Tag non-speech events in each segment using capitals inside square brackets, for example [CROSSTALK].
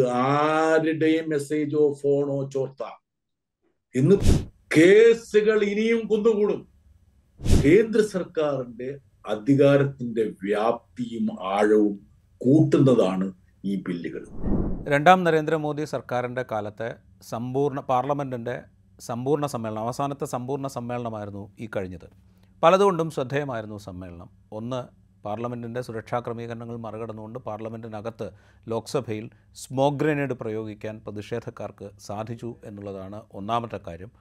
ആരുടെയും മെസ്സേജോ ഫോണോ ചോർത്ത. ഇന്ന് കേസുകൾ ഇനിയും കുന്നുകൂടും. കേന്ദ്ര സർക്കാരിന്റെ അധികാരത്തിന്റെ വ്യാപ്തിയും ആഴവും കൂട്ടുന്നതാണ് ഈ ബില്ലുകൾ. രണ്ടാം നരേന്ദ്രമോദി സർക്കാരിന്റെ കാലത്തെ സമ്പൂർണ പാർലമെന്റിന്റെ സമ്പൂർണ സമ്മേളനം അവസാനത്തെ സമ്പൂർണ സമ്മേളനമായിരുന്നു ഈ കഴിഞ്ഞത്. പലതുകൊണ്ടും ശ്രദ്ധേയമായിരുന്നു സമ്മേളനം. ഒന്ന് പാർലമെന്റിന്റെ സുരക്ഷാ ക്രമീകരണങ്ങൾ മറികടന്നുകൊണ്ട് പാർലമെന്റിനകത്ത് ലോക്സഭയിൽ സ്മോക്ക് ഗ്രനേഡ് പ്രയോഗിക്കാൻ പ്രതിഷേധക്കാർക്ക് സാധിച്ചു എന്നുള്ളതാണ് ഒന്നാമത്തെ കാര്യം.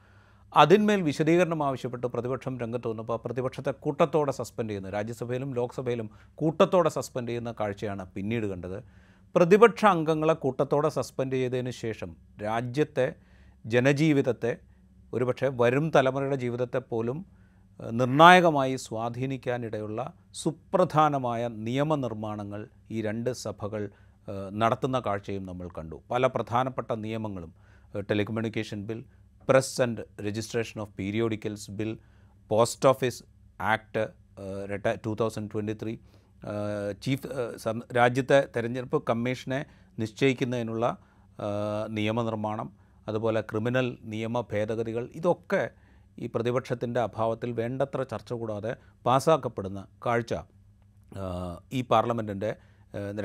അതിന്മേൽ വിശദീകരണം ആവശ്യപ്പെട്ട് പ്രതിപക്ഷം രംഗത്ത് വന്നപ്പോൾ പ്രതിപക്ഷത്തെ കൂട്ടത്തോടെ സസ്പെൻഡ് ചെയ്യുന്ന രാജ്യസഭയിലും ലോക്സഭയിലും കൂട്ടത്തോടെ സസ്പെൻഡ് ചെയ്യുന്ന കാഴ്ചയാണ് പിന്നീട് കണ്ടത്. പ്രതിപക്ഷ അംഗങ്ങളെ കൂട്ടത്തോടെ സസ്പെൻഡ് ചെയ്തതിന് ശേഷം രാജ്യത്തെ ജനജീവിതത്തെ ഒരുപക്ഷെ വരും തലമുറയുടെ ജീവിതത്തെ പോലും നിർണായകമായി സ്വാധീനിക്കാനിടയുള്ള സുപ്രധാനമായ നിയമനിർമ്മാണങ്ങൾ ഈ രണ്ട് സഭകൾ നടത്തുന്ന കാഴ്ചയും നമ്മൾ കണ്ടു. പല പ്രധാനപ്പെട്ട നിയമങ്ങളും telecommunication bill press and registration of periodicals bill post office act two thousand twenty three chief രാജ്യത്തെ തെരഞ്ഞെടുപ്പ് കമ്മീഷനെ നിശ്ചയിക്കുന്നതിനുള്ള നിയമനിർമ്മാണം അതുപോലെ ക്രിമിനൽ നിയമ ഭേദഗതികൾ ഇതൊക്കെ ഈ പ്രതിപക്ഷത്തിന്റെ അഭാവത്തിൽ വേണ്ടത്ര ചർച്ച കൂടാതെ പാസ്സാക്കപ്പെടുന്ന കാഴ്ച ഈ പാർലമെന്റിന്റെ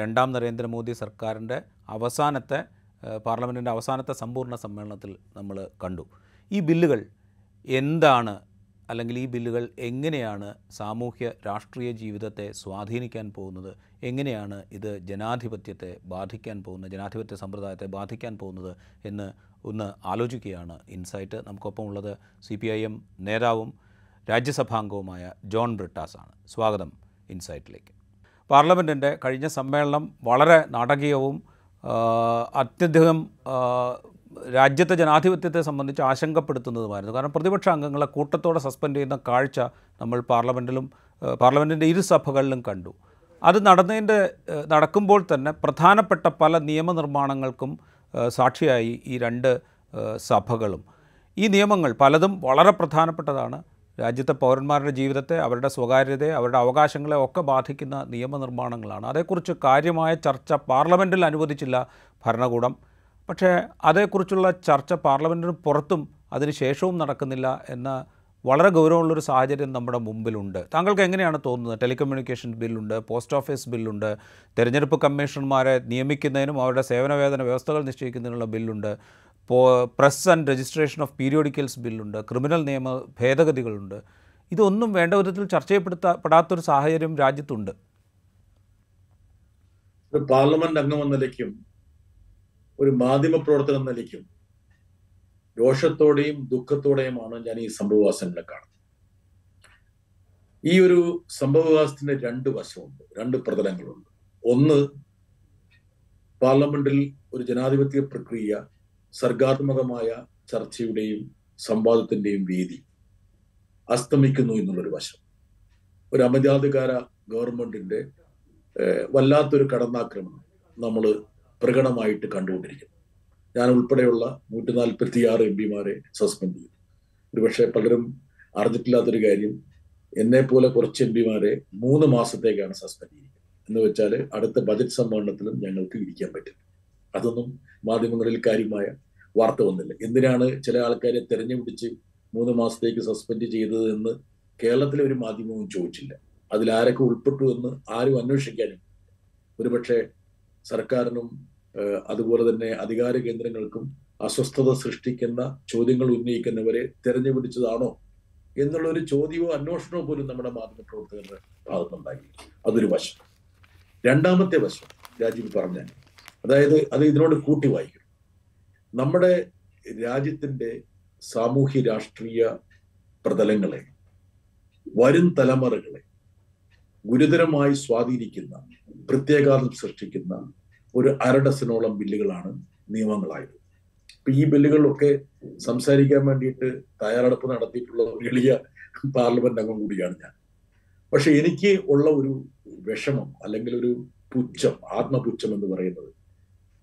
രണ്ടാം നരേന്ദ്രമോദി സർക്കാരിന്റെ അവസാനത്തെ പാർലമെന്റിന്റെ അവസാനത്തെ സമ്പൂർണ സമ്മേളനത്തിൽ നമ്മൾ കണ്ടു. ഈ ബില്ലുകൾ എന്താണ് അല്ലെങ്കിൽ ഈ ബില്ലുകൾ എങ്ങനെയാണ് സാമൂഹ്യ രാഷ്ട്രീയ ജീവിതത്തെ സ്വാധീനിക്കാൻ പോകുന്നത്? എങ്ങനെയാണ് ഇത് ജനാധിപത്യത്തെ ബാധിക്കാൻ പോകുന്നത്? ജനാധിപത്യ സമ്പ്രദായത്തെ ബാധിക്കാൻ പോകുന്നത്? എന്ന് ഒന്ന് ആലോചിക്കുകയാണ് ഇൻസൈറ്റ്. നമുക്കൊപ്പം ഉള്ളത് സി പി ഐ എം നേതാവും രാജ്യസഭാംഗവുമായ ജോൺ ബ്രിട്ടാസാണ്. സ്വാഗതം ഇൻസൈറ്റിലേക്ക്. പാർലമെന്റിന്റെ കഴിഞ്ഞ സമ്മേളനം വളരെ നാടകീയവും അത്യധികം രാജ്യത്തെ ജനാധിപത്യത്തെ സംബന്ധിച്ച് ആശങ്കപ്പെടുത്തുന്നതുമായിരുന്നു. കാരണം പ്രതിപക്ഷ അംഗങ്ങളെ കൂട്ടത്തോടെ സസ്പെൻഡ് ചെയ്യുന്ന കാഴ്ച നമ്മൾ പാർലമെന്റിലും പാർലമെന്റിന്റെ ഇരു സഭകളിലും കണ്ടു. അത് നടന്നതിന്റെ നടക്കുമ്പോൾ തന്നെ പ്രധാനപ്പെട്ട പല നിയമനിർമ്മാണങ്ങൾക്കും സാക്ഷിയായി ഈ രണ്ട് സഭകളും. ഈ നിയമങ്ങൾ പലതും വളരെ പ്രധാനപ്പെട്ടതാണ്. രാജ്യത്തെ പൗരന്മാരുടെ ജീവിതത്തെ അവരുടെ സ്വകാര്യതയെ അവരുടെ അവകാശങ്ങളെ ഒക്കെ ബാധിക്കുന്ന നിയമനിർമ്മാണങ്ങളാണ്. അതേക്കുറിച്ച് കാര്യമായ ചർച്ച പാർലമെന്റിൽ അനുവദിച്ചില്ല ഭരണകൂടം. പക്ഷേ അതേക്കുറിച്ചുള്ള ചർച്ച പാർലമെന്റിന് പുറത്തും അതിന് ശേഷവും നടക്കുന്നില്ല എന്ന വളരെ ഗൗരവമുള്ളൊരു സാഹചര്യം നമ്മുടെ മുമ്പിലുണ്ട്. താങ്കൾക്ക് എങ്ങനെയാണ് തോന്നുന്നത്? ടെലികമ്മ്യൂണിക്കേഷൻ ബില്ലുണ്ട് പോസ്റ്റ് ഓഫീസ് ബില്ലുണ്ട് തെരഞ്ഞെടുപ്പ് കമ്മീഷണർമാരെ നിയമിക്കുന്നതിനും അവരുടെ സേവനവേതന വ്യവസ്ഥകൾ നിശ്ചയിക്കുന്നതിനുള്ള ബില്ലുണ്ട് press and registration of periodicals ബില്ലുണ്ട് criminal നിയമ ഭേദഗതികളുണ്ട്. ഇതൊന്നും വേണ്ട വിധത്തിൽ ചർച്ച ചെയ്യപ്പെടുത്തപ്പെടാത്തൊരു സാഹചര്യം രാജ്യത്തുണ്ട്. പാർലമെന്റ് അംഗം എന്ന നിലയ്ക്കും ഒരു മാധ്യമ പ്രവർത്തനം നിലയ്ക്കും രോഷത്തോടെയും ദുഃഖത്തോടെയുമാണ് ഞാൻ ഈ സംഭവവാസങ്ങളെ കാണുന്നത്. ഈ ഒരു സംഭവവാസത്തിന്റെ രണ്ട് വശമുണ്ട് രണ്ട് പ്രതലങ്ങളുണ്ട്. ഒന്ന് പാർലമെന്റിൽ ഒരു ജനാധിപത്യ പ്രക്രിയ സർഗാത്മകമായ ചർച്ചയുടെയും സംവാദത്തിന്റെയും വേദി അസ്തമിക്കുന്നു എന്നുള്ളൊരു വശം. ഒരു അമിതാധികാര ഗവൺമെന്റിന്റെ വല്ലാത്തൊരു കടന്നാക്രമണം നമ്മൾ പ്രകടമായിട്ട് കണ്ടുകൊണ്ടിരിക്കുന്നത് ഞാൻ ഉൾപ്പെടെയുള്ള നൂറ്റി നാൽപ്പത്തി ആറ് എം പിമാരെ സസ്പെൻഡ് ചെയ്തു. ഒരുപക്ഷെ പലരും അറിഞ്ഞിട്ടില്ലാത്തൊരു കാര്യം എന്നെ പോലെ കുറച്ച് എം പിമാരെ മൂന്ന് മാസത്തേക്കാണ് സസ്പെൻഡ് ചെയ്തിരിക്കുന്നത്. എന്ന് വെച്ചാൽ അടുത്ത ബജറ്റ് സമ്മേളനത്തിലും ഞങ്ങൾക്ക് ഇരിക്കാൻ പറ്റില്ല അതൊന്നും മാധ്യമങ്ങളിൽ കാര്യമായ വാർത്ത വന്നില്ല. എന്തിനാണ് ചില ആൾക്കാരെ തെരഞ്ഞുപിടിച്ച് മൂന്ന് മാസത്തേക്ക് സസ്പെൻഡ് ചെയ്തത് എന്ന് കേരളത്തിലെ ഒരു മാധ്യമവും ചോദിച്ചില്ല. അതിൽ ആരൊക്കെ ഉൾപ്പെട്ടു എന്ന് ആരും അന്വേഷിക്കാനും ഒരുപക്ഷെ സർക്കാരിനും അതുപോലെ തന്നെ അധികാര കേന്ദ്രങ്ങൾക്കും അസ്വസ്ഥത സൃഷ്ടിക്കുന്ന ചോദ്യങ്ങൾ ഉന്നയിക്കുന്നവരെ തെരഞ്ഞുപിടിച്ചതാണോ എന്നുള്ള ഒരു ചോദ്യമോ അന്വേഷണമോ പോലും നമ്മുടെ മാധ്യമ പ്രവർത്തകരുടെ ഭാഗത്തുണ്ടായി അതൊരു വശം. രണ്ടാമത്തെ വശം രാജീവ് പറഞ്ഞ അതായത് അത് ഇതിനോട് കൂട്ടി വായിക്കും. നമ്മുടെ രാജ്യത്തിന്റെ സാമൂഹ്യ രാഷ്ട്രീയ പ്രതലങ്ങളെ വരും തലമുറകളെ ഗുരുതരമായി സ്വാധീനിക്കുന്ന പ്രത്യേകാർത്ഥം സൃഷ്ടിക്കുന്ന ഒരു അരഡസനോളം ബില്ലുകളാണ് നിയമങ്ങളായത്. ഇപ്പൊ ഈ ബില്ലുകളിലൊക്കെ സംസാരിക്കാൻ വേണ്ടിയിട്ട് തയ്യാറെടുപ്പ് നടത്തിയിട്ടുള്ള ഒരു എളിയ പാർലമെന്റ് അംഗം കൂടിയാണ് ഞാൻ. പക്ഷെ എനിക്ക് ഉള്ള ഒരു വിഷമം അല്ലെങ്കിൽ ഒരു പുച്ഛം ആത്മപുച്ഛം എന്ന് പറയുന്നത്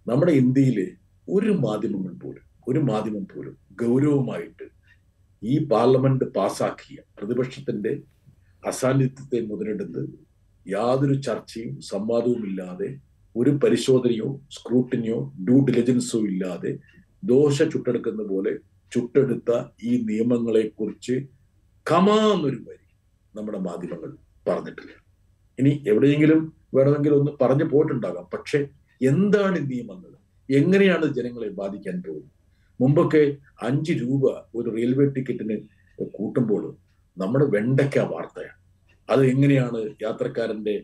നമ്മുടെ ഇന്ത്യയിലെ ഒരു മാധ്യമങ്ങൾ പോലും ഒരു മാധ്യമം പോലും ഗൗരവമായിട്ട് ഈ പാർലമെന്റ് പാസാക്കിയ പ്രതിപക്ഷത്തിന്റെ അസാന്നിധ്യത്തെ മുതലെടുത്ത് യാതൊരു ചർച്ചയും സംവാദവും ഇല്ലാതെ ഒരു പരിശോധനയോ സ്ക്രൂട്ടിനിയോ ഡ്യൂ ഡിലിജൻസോ ഇല്ലാതെ ദോശ ചുട്ടെടുക്കുന്ന പോലെ ചുട്ടെടുത്ത ഈ നിയമങ്ങളെ കുറിച്ച് കമാന്നൊരു വരി നമ്മുടെ മാധ്യമങ്ങൾ പറഞ്ഞിട്ടില്ല. ഇനി എവിടെയെങ്കിലും വേണമെങ്കിൽ ഒന്ന് പറഞ്ഞു പോയിട്ടുണ്ടാകാം. പക്ഷെ എന്താണ് ഈ നിയമങ്ങൾ? എങ്ങനെയാണ് ജനങ്ങളെ ബാധിക്കാൻ പോകുന്നത്? മുമ്പൊക്കെ അഞ്ച് രൂപ ഒരു റെയിൽവേ ടിക്കറ്റിന് കൂട്ടുമ്പോൾ നമ്മുടെ വെണ്ടയ്ക്ക വാർത്തയാണ്. അത് എങ്ങനെയാണ് യാത്രക്കാരന്റെ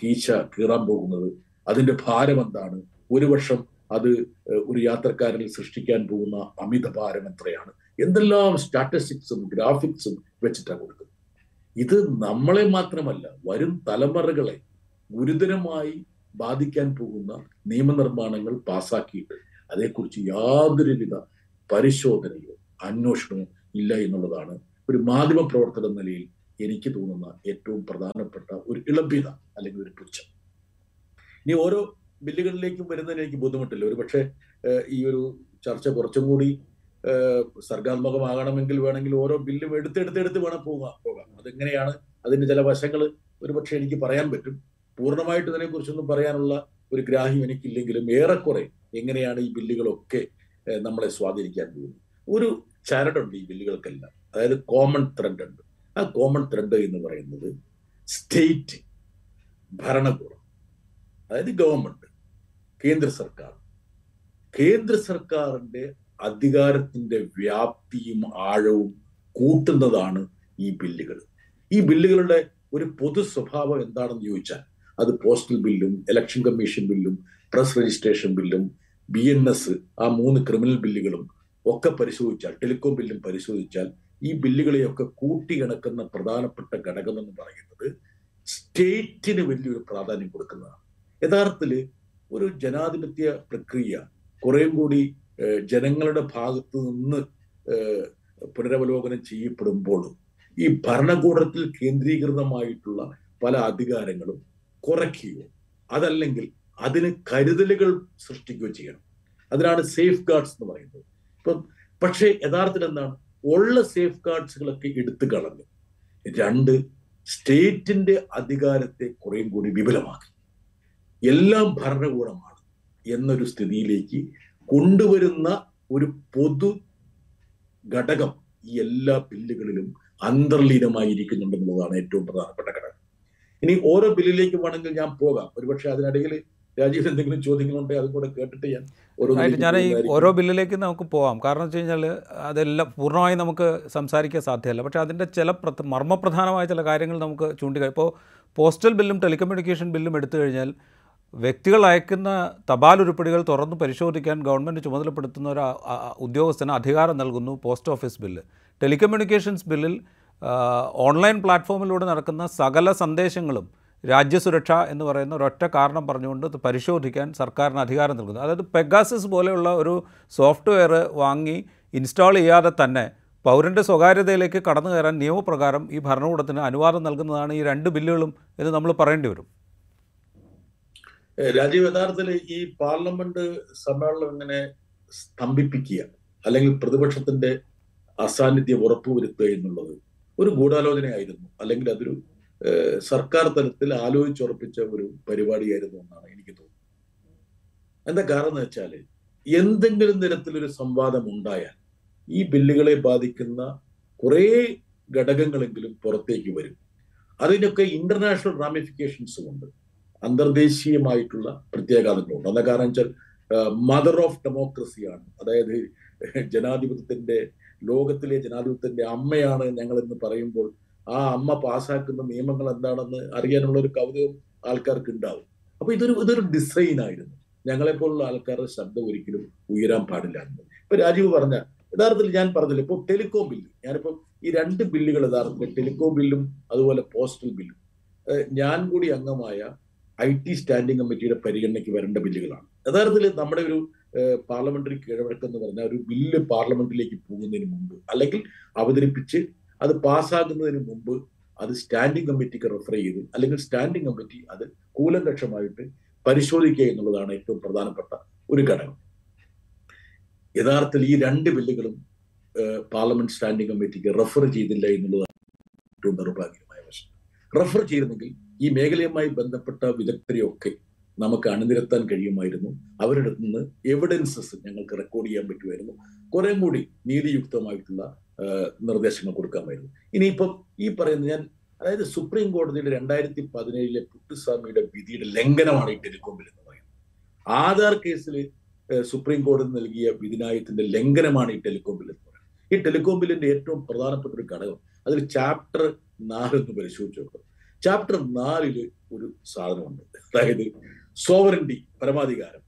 കീശ കീറാൻ പോകുന്നത്? അതിന്റെ ഭാരം എന്താണ്? ഒരു വർഷം അത് ഒരു യാത്രക്കാരനിൽ സൃഷ്ടിക്കാൻ പോകുന്ന അമിത ഭാരം എത്രയാണ്? എന്തെല്ലാം സ്റ്റാറ്റിസ്റ്റിക്സും ഗ്രാഫിക്സും വെച്ചിട്ടാണ് കൊടുക്കുന്നത്? ഇത് നമ്മളെ മാത്രമല്ല വരും തലമുറകളെ ഗുരുതരമായി ബാധിക്കാൻ പോകുന്ന നിയമനിർമ്മാണങ്ങൾ പാസാക്കിയിട്ട് അതേക്കുറിച്ച് യാതൊരുവിധ പരിശോധനയോ അന്വേഷണമോ ഇല്ല എന്നുള്ളതാണ് ഒരു മാധ്യമ പ്രവർത്തന നിലയിൽ എനിക്ക് തോന്നുന്ന ഏറ്റവും പ്രധാനപ്പെട്ട ഒരു ഇളഭ്യത അല്ലെങ്കിൽ ഒരു പുച്ഛം. ഇനി ഓരോ ബില്ലുകളിലേക്കും വരുന്നതിന് എനിക്ക് ബുദ്ധിമുട്ടില്ല. ഒരു പക്ഷേ ഈ ഒരു ചർച്ച കുറച്ചും കൂടി സർഗാത്മകമാകണമെങ്കിൽ വേണമെങ്കിൽ ഓരോ ബില്ലും എടുത്തെടുത്തെടുത്ത് വേണം പോകാം പോകാം. അതെങ്ങനെയാണ് അതിന്റെ ചില വശങ്ങൾ ഒരു പക്ഷേ എനിക്ക് പറയാൻ പറ്റും. പൂർണമായിട്ട് ഇതിനെക്കുറിച്ചൊന്നും പറയാനുള്ള ഒരു ഗ്രാഹ്യം എനിക്കില്ലെങ്കിലും ഏറെക്കുറെ എങ്ങനെയാണ് ഈ ബില്ലുകളൊക്കെ നമ്മളെ സ്വാധീനിക്കാൻ പോകുന്നത്. ഒരു ചരടുണ്ട് ഈ ബില്ലുകൾക്കെല്ലാം. അതായത് കോമൺ ത്രെഡ് ഉണ്ട്. ആ കോമൺ ത്രെഡ് എന്ന് പറയുന്നത് സ്റ്റേറ്റ് ഭരണകൂടം അതായത് ഗവൺമെന്റ് കേന്ദ്ര സർക്കാർ. കേന്ദ്ര സർക്കാരിന്റെ അധികാരത്തിന്റെ വ്യാപ്തിയും ആഴവും കൂട്ടുന്നതാണ് ഈ ബില്ലുകൾ. ഈ ബില്ലുകളുടെ ഒരു പൊതു സ്വഭാവം എന്താണെന്ന് ചോദിച്ചാൽ അത് പോസ്റ്റൽ ബില്ലും ഇലക്ഷൻ കമ്മീഷൻ ബില്ലും പ്രസ് രജിസ്ട്രേഷൻ ബില്ലും ബി എൻ എസ് ആ മൂന്ന് ക്രിമിനൽ ബില്ലുകളും ഒക്കെ പരിശോധിച്ചാൽ ടെലികോം ബില്ലും പരിശോധിച്ചാൽ ഈ ബില്ലുകളെയൊക്കെ കൂട്ടിയിണക്കുന്ന പ്രധാനപ്പെട്ട ഘടകം എന്ന് പറയുന്നത് സ്റ്റേറ്റിന് വലിയൊരു പ്രാധാന്യം കൊടുക്കുന്നതാണ്. യഥാർത്ഥത്തിൽ ഒരു ജനാധിപത്യ പ്രക്രിയ കുറേം കൂടി ജനങ്ങളുടെ ഭാഗത്ത് നിന്ന് പുനരവലോകനം ചെയ്യപ്പെടുമ്പോൾ ഈ ഭരണകൂടത്തിൽ കേന്ദ്രീകൃതമായിട്ടുള്ള പല അധികാരങ്ങളും കുറയ്ക്കുകയോ അതല്ലെങ്കിൽ അതിന് കരുതലുകൾ സൃഷ്ടിക്കുകയോ ചെയ്യണം. അതിനാണ് സേഫ് ഗാർഡ്സ് എന്ന് പറയുന്നത്. ഇപ്പം പക്ഷേ യഥാർത്ഥത്തിൽ എന്താണ്? ഉള്ള സേഫ് ഗാർഡ്സുകളൊക്കെ എടുത്തു കളഞ്ഞു രണ്ട് സ്റ്റേറ്റിന്റെ അധികാരത്തെ കുറേം കൂടി വിപുലമാക്കി. എല്ലാം ഭരണകൂടമാണ് എന്നൊരു സ്ഥിതിയിലേക്ക് കൊണ്ടുവരുന്ന ഒരു പൊതു ഘടകം ഈ എല്ലാ ബില്ലുകളിലും അന്തർലീനമായിരിക്കുന്നുണ്ടെന്നുള്ളതാണ് ഏറ്റവും പ്രധാനപ്പെട്ട ഘടകം. ഇനി ഓരോ ബില്ലിലേക്ക് വേണമെങ്കിൽ ഞാൻ പോകാം. ഒരുപക്ഷെ അതിനിടയിൽ രാജീവ് എന്തെങ്കിലും ചോദ്യങ്ങളുണ്ടെങ്കിൽ അത് കൂടെ കേട്ടിട്ട് ഞാൻ ഞാൻ ഈ ഓരോ ബില്ലിലേക്ക് നമുക്ക് പോകാം കാരണം വെച്ച് കഴിഞ്ഞാൽ അതെല്ലാം പൂർണമായും നമുക്ക് സംസാരിക്കാൻ സാധ്യമല്ല. പക്ഷേ അതിന്റെ ചില മർമ്മപ്രധാനമായ ചില കാര്യങ്ങൾ നമുക്ക് ചൂണ്ടിക്കാ ഇപ്പോൾ പോസ്റ്റൽ ബില്ലും ടെലികമ്മ്യൂണിക്കേഷൻ ബില്ലും എടുത്തു കഴിഞ്ഞാൽ വ്യക്തികൾ അയക്കുന്ന തപാൽ ഉരുപ്പടികൾ തുറന്ന് പരിശോധിക്കാൻ ഗവൺമെന്റ് ചുമതലപ്പെടുത്തുന്ന ഒരു ഉദ്യോഗസ്ഥന് അധികാരം നൽകുന്നു പോസ്റ്റ് ഓഫീസ് ബില്ല്. ടെലികമ്മ്യൂണിക്കേഷൻസ് ബില്ലിൽ ഓൺലൈൻ പ്ലാറ്റ്ഫോമിലൂടെ നടക്കുന്ന സകല സന്ദേശങ്ങളും രാജ്യസുരക്ഷ എന്ന് പറയുന്ന ഒരൊറ്റ കാരണം പറഞ്ഞുകൊണ്ട് പരിശോധിക്കാൻ സർക്കാരിന് അധികാരം നൽകുന്നു. അതായത് പെഗാസിസ് പോലെയുള്ള ഒരു സോഫ്റ്റ്വെയർ വാങ്ങി ഇൻസ്റ്റാൾ ചെയ്യാതെ തന്നെ പൗരന്റെ സ്വകാര്യതയിലേക്ക് കടന്നു കയറാൻ നിയമപ്രകാരം ഈ ഭരണകൂടത്തിന് അനുവാദം നൽകുന്നതാണ് ഈ രണ്ട് ബില്ലുകളും എന്ന് നമ്മൾ പറയേണ്ടി വരും. രാജീവ് യഥാർത്ഥത്തിൽ ഈ പാർലമെന്റ് സമ്മേളനം ഇങ്ങനെ സ്തംഭിപ്പിക്കുക അല്ലെങ്കിൽ പ്രതിപക്ഷത്തിന്റെ അസാന്നിധ്യം ഉറപ്പുവരുത്തുക എന്നുള്ളത് ഒരു ഗൂഢാലോചനയായിരുന്നു. അല്ലെങ്കിൽ അതൊരു സർക്കാർ തലത്തിൽ ആലോചിച്ചുറപ്പിച്ച ഒരു പരിപാടിയായിരുന്നു എന്നാണ് എനിക്ക് തോന്നുന്നത്. എന്താ കാരണം എന്ന് വെച്ചാൽ എന്തെങ്കിലും തരത്തിലൊരു സംവാദം ഉണ്ടായാൽ ഈ ബില്ലുകളെ ബാധിക്കുന്ന കുറേ ഘടകങ്ങളെങ്കിലും പുറത്തേക്ക് വരും. അതിനൊക്കെ ഇന്റർനാഷണൽ റാമിഫിക്കേഷൻസും ഉണ്ട്. അന്തർദേശീയമായിട്ടുള്ള പ്രത്യാഘാതങ്ങളുണ്ട്. എന്താ കാരണം വെച്ചാൽ മദർ ഓഫ് ഡെമോക്രസിയാണ് അതായത് ജനാധിപത്യത്തിന്റെ ലോകത്തിലെ ജനാധിപത്യത്തിന്റെ അമ്മയാണ് ഞങ്ങൾ എന്ന് പറയുമ്പോൾ ആ അമ്മ പാസ്സാക്കുന്ന നിയമങ്ങൾ എന്താണെന്ന് അറിയാനുള്ള ഒരു കൗതുകം ആൾക്കാർക്ക് ഉണ്ടാവും. അപ്പൊ ഇതൊരു ഇതൊരു ഡിസൈൻ ആയിരുന്നു. ഞങ്ങളെ പോലുള്ള ആൾക്കാരുടെ ശബ്ദം ഒരിക്കലും ഉയരാൻ പാടില്ല ഇപ്പൊ രാജീവ് പറഞ്ഞ യഥാർത്ഥത്തിൽ ഞാൻ പറഞ്ഞില്ല ഇപ്പൊ ടെലികോം ബില്ല് ഞാനിപ്പോ ഈ രണ്ട് ബില്ലുകൾ യഥാർത്ഥത്തിൽ ടെലികോം ബില്ലും അതുപോലെ പോസ്റ്റൽ ബില്ലും ഞാൻ കൂടി അംഗമായ ഐ ടി സ്റ്റാൻഡിംഗ് കമ്മിറ്റിയുടെ പരിഗണനയ്ക്ക് വരേണ്ട ബില്ലുകളാണ്. യഥാർത്ഥത്തിൽ നമ്മുടെ ഒരു പാർലമെന്ററി കീഴ്വഴക്കം എന്ന് പറഞ്ഞാൽ ഒരു ബില്ല് പാർലമെന്റിലേക്ക് പോകുന്നതിന് മുമ്പ് അല്ലെങ്കിൽ അവതരിപ്പിച്ച് അത് പാസ്സാകുന്നതിന് മുമ്പ് അത് സ്റ്റാൻഡിംഗ് കമ്മിറ്റിക്ക് റെഫർ ചെയ്ത് അല്ലെങ്കിൽ സ്റ്റാൻഡിംഗ് കമ്മിറ്റി അത് കൂലങ്കക്ഷമായിട്ട് പരിശോധിക്കുക എന്നുള്ളതാണ് ഏറ്റവും പ്രധാനപ്പെട്ട ഒരു ഘടകം. യഥാർത്ഥത്തിൽ ഈ രണ്ട് ബില്ലുകളും പാർലമെന്റ് സ്റ്റാൻഡിംഗ് കമ്മിറ്റിക്ക് റെഫർ ചെയ്തില്ല എന്നുള്ളതാണ് ഏറ്റവും നിർഭാഗ്യമായ വശം. റെഫർ ചെയ്തിരുന്നെങ്കിൽ ഈ മേഖലയുമായി ബന്ധപ്പെട്ട വിദഗ്ധരെയൊക്കെ നമുക്ക് അണിനിരത്താൻ കഴിയുമായിരുന്നു. അവരുടെ നിന്ന് എവിഡൻസസ് ഞങ്ങൾക്ക് റെക്കോർഡ് ചെയ്യാൻ പറ്റുമായിരുന്നു. കുറേ കൂടി നീതിയുക്തമായിട്ടുള്ള നിർദ്ദേശങ്ങൾ കൊടുക്കാമായിരുന്നു ഇനിയിപ്പം ഈ പറയുന്ന ഞാൻ അതായത് സുപ്രീം കോടതിയുടെ രണ്ടായിരത്തി പതിനേഴിലെ പുട്ടുസ്വാമിയുടെ വിധിയുടെ ലംഘനമാണ് ഈ ടെലികോം ബിൽ എന്ന് പറയുന്നത്. ആധാർ കേസിൽ സുപ്രീം കോടതി നൽകിയ വിധിനായത്തിന്റെ ലംഘനമാണ് ഈ ടെലികോം ബിൽ എന്ന് പറയുന്നത്. ഈ ടെലികോം ബില്ലിന്റെ ഏറ്റവും പ്രധാനപ്പെട്ട ഒരു ഘടകം അതിൽ ചാപ്റ്റർ നാലെന്ന് പരിശോധിച്ച് നോക്കാം. ചാപ്റ്റർ നാലിൽ ഒരു സാധനമുണ്ട്. അതായത് സോവറിറ്റി പരമാധികാരം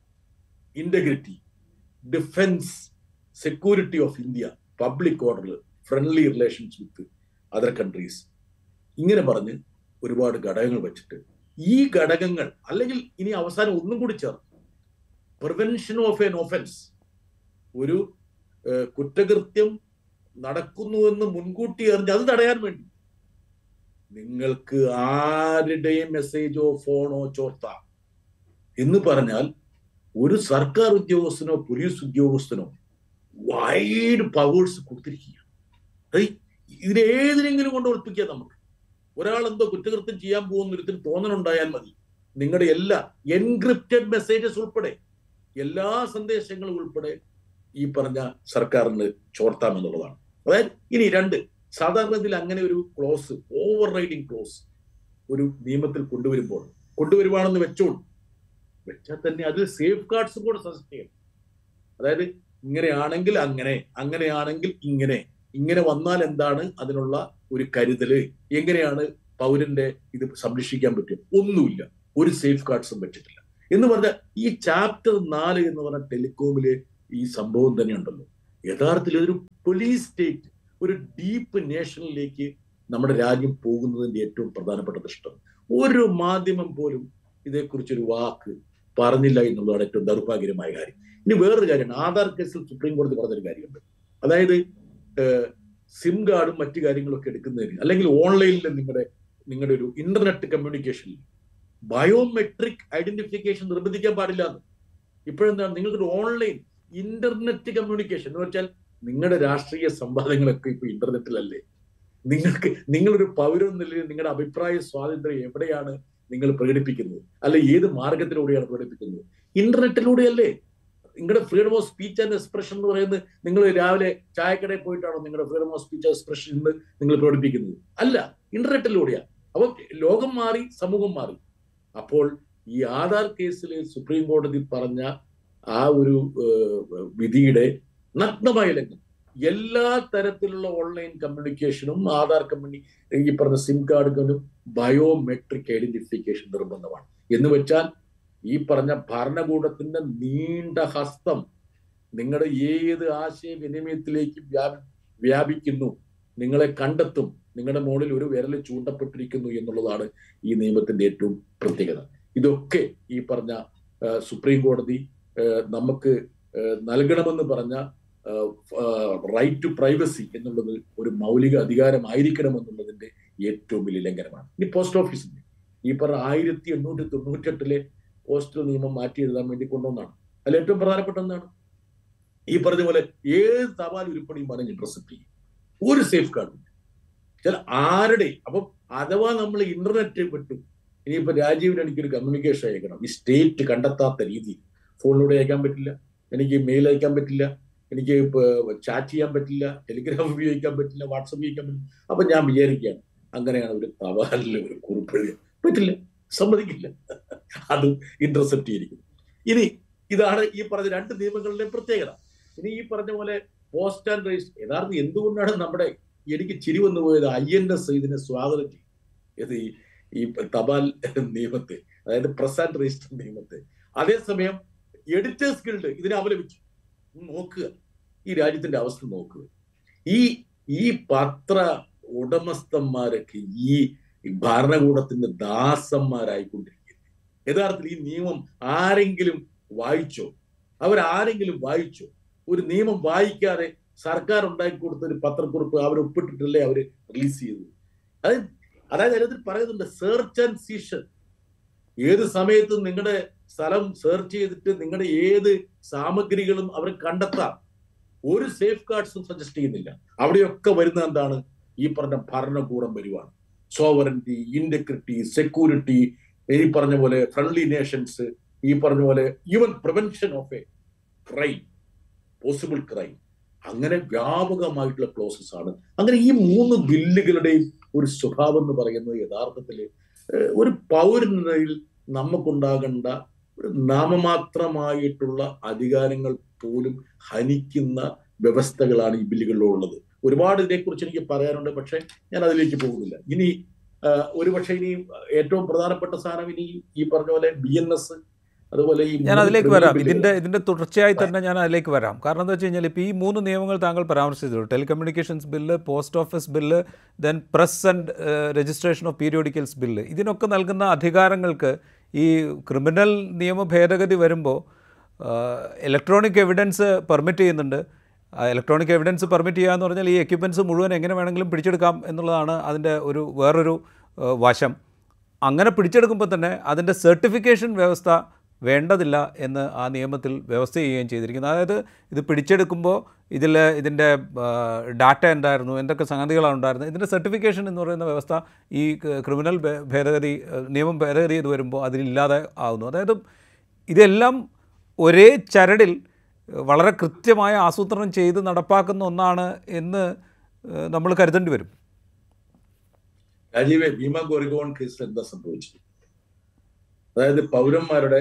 integrity defence security of India public ഓർഡറിൽ friendly relations with other countries ഇങ്ങനെ പറഞ്ഞ് ഒരുപാട് ഘടകങ്ങൾ വെച്ചിട്ട് ഈ ഘടകങ്ങൾ അല്ലെങ്കിൽ ഇനി അവസാനം ഒന്നും കൂടി ചേർത്ത് പ്രിവെൻഷൻ ഓഫ് എൻ ഒഫൻസ് ഒരു കുറ്റകൃത്യം നടക്കുന്നുവെന്ന് മുൻകൂട്ടി അറിഞ്ഞ് അത് തടയാൻ വേണ്ടി നിങ്ങൾക്ക് ആരുടെയും മെസ്സേജോ ഫോണോ ചോർത്ത. എന്ന് പറഞ്ഞാൽ ഒരു സർക്കാർ ഉദ്യോഗസ്ഥനോ പോലീസ് ഉദ്യോഗസ്ഥനോ വൈഡ് പവേഴ്സ് കൊടുത്തിരിക്കുകയാണ്. ഇതിനേതിനെങ്കിലും കൊണ്ട് ഒളിപ്പിക്കുക നമുക്ക് ഒരാൾ എന്തോ കുറ്റകൃത്യം ചെയ്യാൻ പോകുന്ന ഒരുത്തിന് തോന്നലുണ്ടായാൽ മതി. നിങ്ങളുടെ എല്ലാ എൻക്രിപ്റ്റഡ് മെസ്സേജസ് ഉൾപ്പെടെ എല്ലാ സന്ദേശങ്ങളും ഉൾപ്പെടെ ഈ പറഞ്ഞ സർക്കാരിന് ചോർത്താം എന്നുള്ളതാണ്. അതായത് ഇനി രണ്ട് സാധാരണത്തിൽ അങ്ങനെ ഒരു ക്ലോസ് ഓവർ റൈഡിങ് ക്ലോസ് ഒരു നിയമത്തിൽ കൊണ്ടുവരുമ്പോൾ കൊണ്ടുവരുവാണെന്ന് വെച്ചോളൂ. വെച്ചാൽ തന്നെ അതിൽ സേഫ് ഗാർഡ്സും കൂടെ സജസ്റ്റ് ചെയ്യണം. അതായത് ഇങ്ങനെയാണെങ്കിൽ അങ്ങനെ അങ്ങനെയാണെങ്കിൽ ഇങ്ങനെ. ഇങ്ങനെ വന്നാൽ എന്താണ് അതിനുള്ള ഒരു കരുതൽ? എങ്ങനെയാണ് പൗരന്റെ ഇത് സംരക്ഷിക്കാൻ പറ്റും ഒന്നുമില്ല. ഒരു സേഫ് ഗാർഡ്സും വെച്ചിട്ടില്ല എന്ന് പറഞ്ഞാൽ ഈ ചാപ്റ്റർ നാല് എന്ന് പറഞ്ഞ ടെലികോമിൽ ഈ സംഭവം തന്നെ ഉണ്ടല്ലോ യഥാർത്ഥത്തിൽ ഒരു പോലീസ് സ്റ്റേറ്റ് ഒരു ഡീപ്പ് നേഷനിലേക്ക് നമ്മുടെ രാജ്യം പോകുന്നതിന്റെ ഏറ്റവും പ്രധാനപ്പെട്ട ദൃഷ്ടം ഒരു മാധ്യമം പോലും ഇതേക്കുറിച്ചൊരു വാക്ക് പറഞ്ഞില്ല എന്നുള്ളതാണ് ഏറ്റവും ദൗർഭാഗ്യകരമായ കാര്യം. ഇനി വേറൊരു കാര്യമാണ് ആധാർ കേസിൽ സുപ്രീം കോടതി പറഞ്ഞൊരു കാര്യമുണ്ട്. അതായത് സിം കാർഡും മറ്റു കാര്യങ്ങളൊക്കെ എടുക്കുന്നതിന് അല്ലെങ്കിൽ ഓൺലൈനിൽ നിങ്ങളുടെ നിങ്ങളുടെ ഒരു ഇന്റർനെറ്റ് കമ്മ്യൂണിക്കേഷനിൽ ബയോമെട്രിക് ഐഡന്റിഫിക്കേഷൻ നിർബന്ധിക്കാൻ പാടില്ല എന്ന്. ഇപ്പോഴെന്താണ്? നിങ്ങൾക്കൊരു ഓൺലൈൻ ഇന്റർനെറ്റ് കമ്മ്യൂണിക്കേഷൻ എന്ന് വെച്ചാൽ നിങ്ങളുടെ രാഷ്ട്രീയ സംവാദങ്ങളൊക്കെ ഇപ്പൊ ഇന്റർനെറ്റിലല്ലേ? നിങ്ങൾക്ക് നിങ്ങളൊരു പൗരൻ നിലയിൽ നിങ്ങളുടെ അഭിപ്രായ സ്വാതന്ത്ര്യം എവിടെയാണ്? നിങ്ങൾ പ്രകടിപ്പിക്കുന്നത്? അല്ലെ ഏത് മാർഗത്തിലൂടെയാണ് പ്രകടിപ്പിക്കുന്നത്? ഇന്റർനെറ്റിലൂടെയല്ലേ? നിങ്ങളുടെ freedom of speech and expression എന്ന് പറയുന്നത് നിങ്ങൾ രാവിലെ ചായക്കടയിൽ പോയിട്ടാണോ നിങ്ങളുടെ ഫ്രീഡം ഓഫ് സ്പീച്ച് എക്സ്പ്രഷൻ എന്ന് നിങ്ങൾ പ്രകടിപ്പിക്കുന്നത്? അല്ല ഇന്റർനെറ്റിലൂടെയാണ്. അപ്പൊ ലോകം മാറി സമൂഹം മാറി. അപ്പോൾ ഈ ആധാർ കേസിൽ സുപ്രീം കോടതി പറഞ്ഞ ആ ഒരു വിധിയുടെ നഗ്നമായ ലംഘനം. എല്ലാ തരത്തിലുള്ള ഓൺലൈൻ കമ്മ്യൂണിക്കേഷനും ആധാർ കമ്മ്യൂണി ഈ പറഞ്ഞ സിം കാർഡുകളും ബയോമെട്രിക് ഐഡന്റിഫിക്കേഷൻ നിർബന്ധമാണ്. എന്ന് വെച്ചാൽ ഈ പറഞ്ഞ ഭരണകൂടത്തിന്റെ നീണ്ട ഹസ്തം നിങ്ങളുടെ ഏത് ആശയവിനിമയത്തിലേക്ക് വ്യാപി വ്യാപിക്കുന്നു നിങ്ങളെ കണ്ടെത്തും നിങ്ങളുടെ മുകളിൽ ഒരു വിരൽ ചൂണ്ടപ്പെട്ടിരിക്കുന്നു എന്നുള്ളതാണ് ഈ നിയമത്തിന്റെ ഏറ്റവും പ്രത്യേകത. ഇതൊക്കെ ഈ പറഞ്ഞ സുപ്രീം കോടതി നമുക്ക് നൽകണമെന്ന് പറഞ്ഞ റൈറ്റ് ടു പ്രൈവസി എന്നുള്ളത് ഒരു മൗലിക അധികാരമായിരിക്കണം എന്നുള്ളതിന്റെ ഏറ്റവും വലിയ ലംഘനമാണ്. ഇനി പോസ്റ്റ് ഓഫീസിന്റെ ഈ പറഞ്ഞ ആയിരത്തി എണ്ണൂറ്റി തൊണ്ണൂറ്റെട്ടിലെ പോസ്റ്റൽ നിയമം മാറ്റി എഴുതാൻ വേണ്ടി കൊണ്ടുവന്നാണ് അതിൽ ഏറ്റവും പ്രധാനപ്പെട്ട എന്താണ്? ഈ പറഞ്ഞതുപോലെ പോലെ ഏത് തപാൽ ഉരുപ്പടിയും പറഞ്ഞ് ഇന്റർസെപ്റ്റ് ചെയ്യും ഒരു സേഫ് ഗാർഡ് ചില ആരുടെ? അപ്പം അഥവാ നമ്മൾ ഇന്റർനെറ്റ് വിട്ടു ഇനിയിപ്പോ രാജീവിന് എനിക്കൊരു കമ്മ്യൂണിക്കേഷൻ അയക്കണം. ഈ സ്റ്റേറ്റ് കണ്ടെത്താത്ത രീതിയിൽ ഫോണിലൂടെ അയക്കാൻ പറ്റില്ല. എനിക്ക് മെയിൽ അയക്കാൻ പറ്റില്ല. എനിക്ക് ചാറ്റ് ചെയ്യാൻ പറ്റില്ല ടെലിഗ്രാം [LAUGHS] ഉപയോഗിക്കാൻ പറ്റില്ല വാട്സപ്പ് ഉപയോഗിക്കാൻ പറ്റില്ല. അപ്പൊ ഞാൻ വിചാരിക്കുകയാണ് അങ്ങനെയാണ് ഒരു തപാലിൽ ഒരു കുറിപ്പ് പറ്റില്ല സമ്മതിക്കില്ല. [LAUGHS] അത് ഇന്റർസെപ്റ്റ് ചെയ്തിരിക്കും ഇനി ഇതാണ് ഈ പറഞ്ഞ രണ്ട് നിയമങ്ങളിലെ പ്രത്യേകത. ഇനി ഈ പറഞ്ഞ പോലെ പോസ്റ്റ് ആൻഡ് റേസ് യഥാർത്ഥം എന്തുകൊണ്ടാണ് നമ്മുടെ എനിക്ക് ചിരി വന്നു പോയത്? ഐ എൻ എസ് ഇതിനെ സ്വാഗതം ചെയ്യും. ഇത് ഈ തപാൽ നിയമത്തെ അതായത് പ്രസ് ആൻഡ് രജിസ്റ്റർ നിയമത്തെ. അതേസമയം എഡിറ്റേഴ്സ് ഗിൽഡ് ഇതിനെ അപലപിച്ചു. നോക്കുക. ഈ രാജ്യത്തിന്റെ അവസ്ഥ നോക്കുക ഈ ഈ പത്ര ഉടമസ്ഥന്മാരൊക്കെ ഈ ഭരണകൂടത്തിന്റെ ദാസന്മാരായിക്കൊണ്ടിരിക്കുന്നു. യഥാർത്ഥത്തിൽ ഈ നിയമം ആരെങ്കിലും വായിച്ചോ അവരാരെങ്കിലും വായിച്ചോ ഒരു നിയമം വായിക്കാതെ സർക്കാർ ഉണ്ടാക്കി കൊടുത്ത ഒരു പത്രക്കുറിപ്പ് അവർ ഒപ്പിട്ടിട്ടല്ലേ അവർ റിലീസ് ചെയ്തത് അത് അതായത് അതിനകത്ത് പറയുന്നുണ്ട് സെർച്ച് ആൻഡ് സീഷൻ ഏത് സമയത്തും നിങ്ങളുടെ സ്ഥലം സെർച്ച് ചെയ്തിട്ട് നിങ്ങളുടെ ഏത് സാമഗ്രികളും അവർ കണ്ടെത്താം. ഒരു സേഫ് ഗാർഡ്സും സജസ്റ്റ് ചെയ്യുന്നില്ല. അവിടെയൊക്കെ വരുന്ന എന്താണ്? ഈ പറഞ്ഞ ഭരണകൂടം വരുവാണ്. സോവറിറ്റി ഇന്റഗ്രിറ്റി സെക്യൂരിറ്റി ഈ പറഞ്ഞ പോലെ ഫ്രണ്ട്ലി നേഷൻസ് ഈ പറഞ്ഞ പോലെ even prevention of a crime possible crime അങ്ങനെ വ്യാപകമായിട്ടുള്ള ക്ലോസസ് ആണ്. അങ്ങനെ ഈ മൂന്ന് ബില്ലുകളുടെയും ഒരു സ്വഭാവം എന്ന് പറയുന്നത് യഥാർത്ഥത്തിൽ ഒരു പൗരനിൽ നമുക്കുണ്ടാകേണ്ട ഒരു നാമമാത്രമായിട്ടുള്ള അധികാരങ്ങൾ പോലും ഹനിക്കുന്ന വ്യവസ്ഥകളാണ് ഈ ബില്ലുകളിലുള്ളത്. ഒരുപാട് ഇതിനെക്കുറിച്ച് എനിക്ക് പറയാനുണ്ട് പക്ഷേ ഞാൻ അതിലേക്ക് പോകുന്നില്ല. ഇനി ഒരുപക്ഷെ ഇനി ഏറ്റവും പ്രധാനപ്പെട്ട സാധനം ഇനി ഈ പറഞ്ഞ പോലെ ബി എൻ എസ് അതുപോലെ ഈ ഞാൻ അതിലേക്ക് വരാം. ഇതിന്റെ ഇതിന്റെ തുടർച്ചയായി തന്നെ ഞാൻ അതിലേക്ക് വരാം. കാരണം എന്താ വെച്ച് കഴിഞ്ഞാൽ ഇപ്പോൾ ഈ മൂന്ന് നിയമങ്ങൾ താങ്കൾ പരാമർശിച്ചു telecommunications bill post office bill then press and registration of periodicals bill. ഇതിനൊക്കെ നൽകുന്ന അധികാരങ്ങൾക്ക് ഈ ക്രിമിനൽ നിയമ ഭേദഗതി വരുമ്പോൾ ഇലക്ട്രോണിക് എവിഡൻസ് പെർമിറ്റ് ചെയ്യുന്നുണ്ട്. ഇലക്ട്രോണിക് എവിഡൻസ് പെർമിറ്റ് ചെയ്യുക എന്ന് പറഞ്ഞാൽ ഈ എക്യുപ്മെന്റ്സ് മുഴുവൻ എങ്ങനെ വേണമെങ്കിലും പിടിച്ചെടുക്കാം എന്നുള്ളതാണ് അതിന്റെ ഒരു വേറൊരു വശം. അങ്ങനെ പിടിച്ചെടുക്കുമ്പോൾ തന്നെ അതിന്റെ സർട്ടിഫിക്കേഷൻ വ്യവസ്ഥ വേണ്ടതില്ല എന്ന് ആ നിയമത്തിൽ വ്യവസ്ഥ ചെയ്യുകയും ചെയ്തിരിക്കുന്നു. അതായത് ഇത് പിടിച്ചെടുക്കുമ്പോൾ ഇതിൽ ഇതിന്റെ ഡാറ്റ എന്തായിരുന്നു എന്തൊക്കെ സംഗതികളാണ് ഉണ്ടായിരുന്നത് ഇതിന്റെ സർട്ടിഫിക്കേഷൻ എന്ന് പറയുന്ന വ്യവസ്ഥ ഈ ക്രിമിനൽ ഭേദഗതി നിയമം ഭേദഗതി ചെയ്ത് വരുമ്പോൾ അതിലില്ലാതെ ആവുന്നു. അതായത് ഇതെല്ലാം ഒരേ ചരടിൽ വളരെ കൃത്യമായ ആസൂത്രണം ചെയ്ത് നടപ്പാക്കുന്ന ഒന്നാണ് എന്ന് നമ്മൾ കരുതേണ്ടി വരും. രാജീവേ ഭീമ ഗോറിഗോൺ കേസിൽ എന്താ സംഭവിച്ചത്? അതായത് പൗരന്മാരുടെ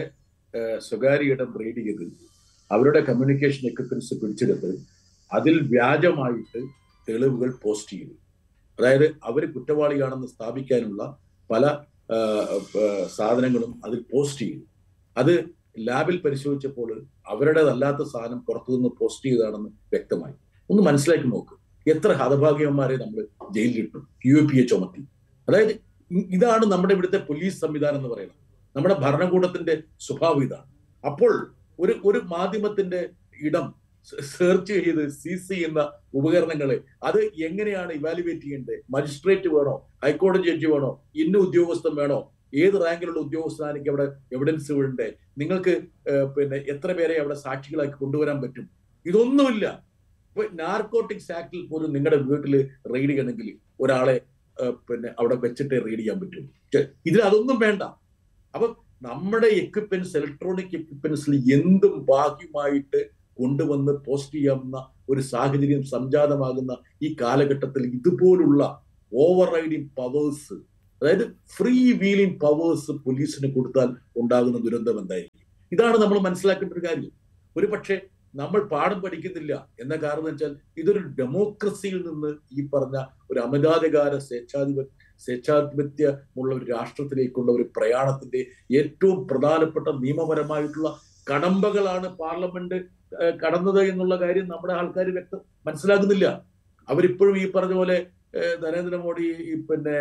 സ്വകാര്യ ഇടം റെയ്ഡ് ചെയ്ത് അവരുടെ കമ്മ്യൂണിക്കേഷൻ എക്യുപ്മെന്റ്സ് പിടിച്ചെടുത്ത് അതിൽ വ്യാജമായിട്ട് തെളിവുകൾ പോസ്റ്റ് ചെയ്തു. അതായത് അവർ കുറ്റവാളിയാണെന്ന് സ്ഥാപിക്കാനുള്ള പല സാധനങ്ങളും അതിൽ പോസ്റ്റ് ചെയ്തു. അത് ലാബിൽ പരിശോധിച്ചപ്പോൾ അവരുടേതല്ലാത്ത സാധനം പുറത്തുനിന്ന് പോസ്റ്റ് ചെയ്തതാണെന്ന് വ്യക്തമായി. ഒന്ന് മനസ്സിലാക്കി നോക്ക്. എത്ര ഹതഭാഗ്യന്മാരെ നമ്മൾ ജയിലിലിട്ടു. യു പി എ ചുമത്തി. അതായത് ഇതാണ് നമ്മുടെ ഇവിടുത്തെ പോലീസ് സംവിധാനം എന്ന് പറയുന്നത്. നമ്മുടെ ഭരണകൂടത്തിന്റെ സ്വഭാവം ഇതാണ്. അപ്പോൾ ഒരു ഒരു മാധ്യമത്തിന്റെ ഇടം സെർച്ച് ചെയ്ത് സീസ് ചെയ്യുന്ന ഉപകരണങ്ങളെ അത് എങ്ങനെയാണ് ഇവാലുവേറ്റ് ചെയ്യേണ്ടത്? മജിസ്ട്രേറ്റ് വേണോ? ഹൈക്കോടതി ജഡ്ജി വേണോ? ഇന്ന ഉദ്യോഗസ്ഥൻ വേണോ? ഏത് റാങ്കിലുള്ള ഉദ്യോഗസ്ഥനാണെങ്കിൽ അവിടെ എവിഡൻസ് വേണ്ടേ നിങ്ങൾക്ക് പിന്നെ എത്ര പേരെ അവിടെ സാക്ഷികളാക്കി കൊണ്ടുവരാൻ പറ്റും? ഇതൊന്നുമില്ല. ഇപ്പൊ നാർക്കോട്ടിക്സ് ആക്ടിൽ പോലും നിങ്ങളുടെ വീട്ടിൽ റെയ്ഡ് ചെയ്യണമെങ്കിൽ ഒരാളെ പിന്നെ അവിടെ വെച്ചിട്ട് റെയ്ഡ് ചെയ്യാൻ പറ്റും. ഇതിൽ അതൊന്നും വേണ്ട. അപ്പൊ നമ്മുടെ എക്യുപ്മെന്റ്സ് ഇലക്ട്രോണിക് എക്യുപ്മെന്റ്സിൽ എന്തും ഭാഗ്യമായിട്ട് കൊണ്ടുവന്ന് പോസ്റ്റ് ചെയ്യാവുന്ന ഒരു സാഹചര്യം സംജാതമാകുന്ന ഈ കാലഘട്ടത്തിൽ ഇതുപോലുള്ള ഓവർ റൈഡിങ് പവേഴ്സ് അതായത് ഫ്രീ വീലിംഗ് പവേഴ്സ് പോലീസിന് കൊടുത്താൽ ഉണ്ടാകുന്ന ദുരന്തം എന്തായിരിക്കും? ഇതാണ് നമ്മൾ മനസ്സിലാക്കേണ്ട ഒരു കാര്യം. ഒരു പക്ഷേ നമ്മൾ പാഠം പഠിക്കുന്നില്ല എന്ന കാരണം വെച്ചാൽ ഇതൊരു ഡെമോക്രസിയിൽ നിന്ന് ഈ പറഞ്ഞ ഒരു അമിതാധികാര സ്വേച്ഛാധിപ സ്വേച്ഛാധിപത്യമുള്ള ഒരു രാഷ്ട്രത്തിലേക്കുള്ള ഒരു പ്രയാണത്തിന്റെ ഏറ്റവും പ്രധാനപ്പെട്ട നിയമപരമായിട്ടുള്ള കടമ്പകളാണ് പാർലമെന്റ് കടന്നത് എന്നുള്ള കാര്യം നമ്മുടെ ആൾക്കാർ വ്യക്തം മനസ്സിലാക്കുന്നില്ല അവരിപ്പോഴും ഈ പറഞ്ഞ പോലെ നരേന്ദ്രമോദി പിന്നെ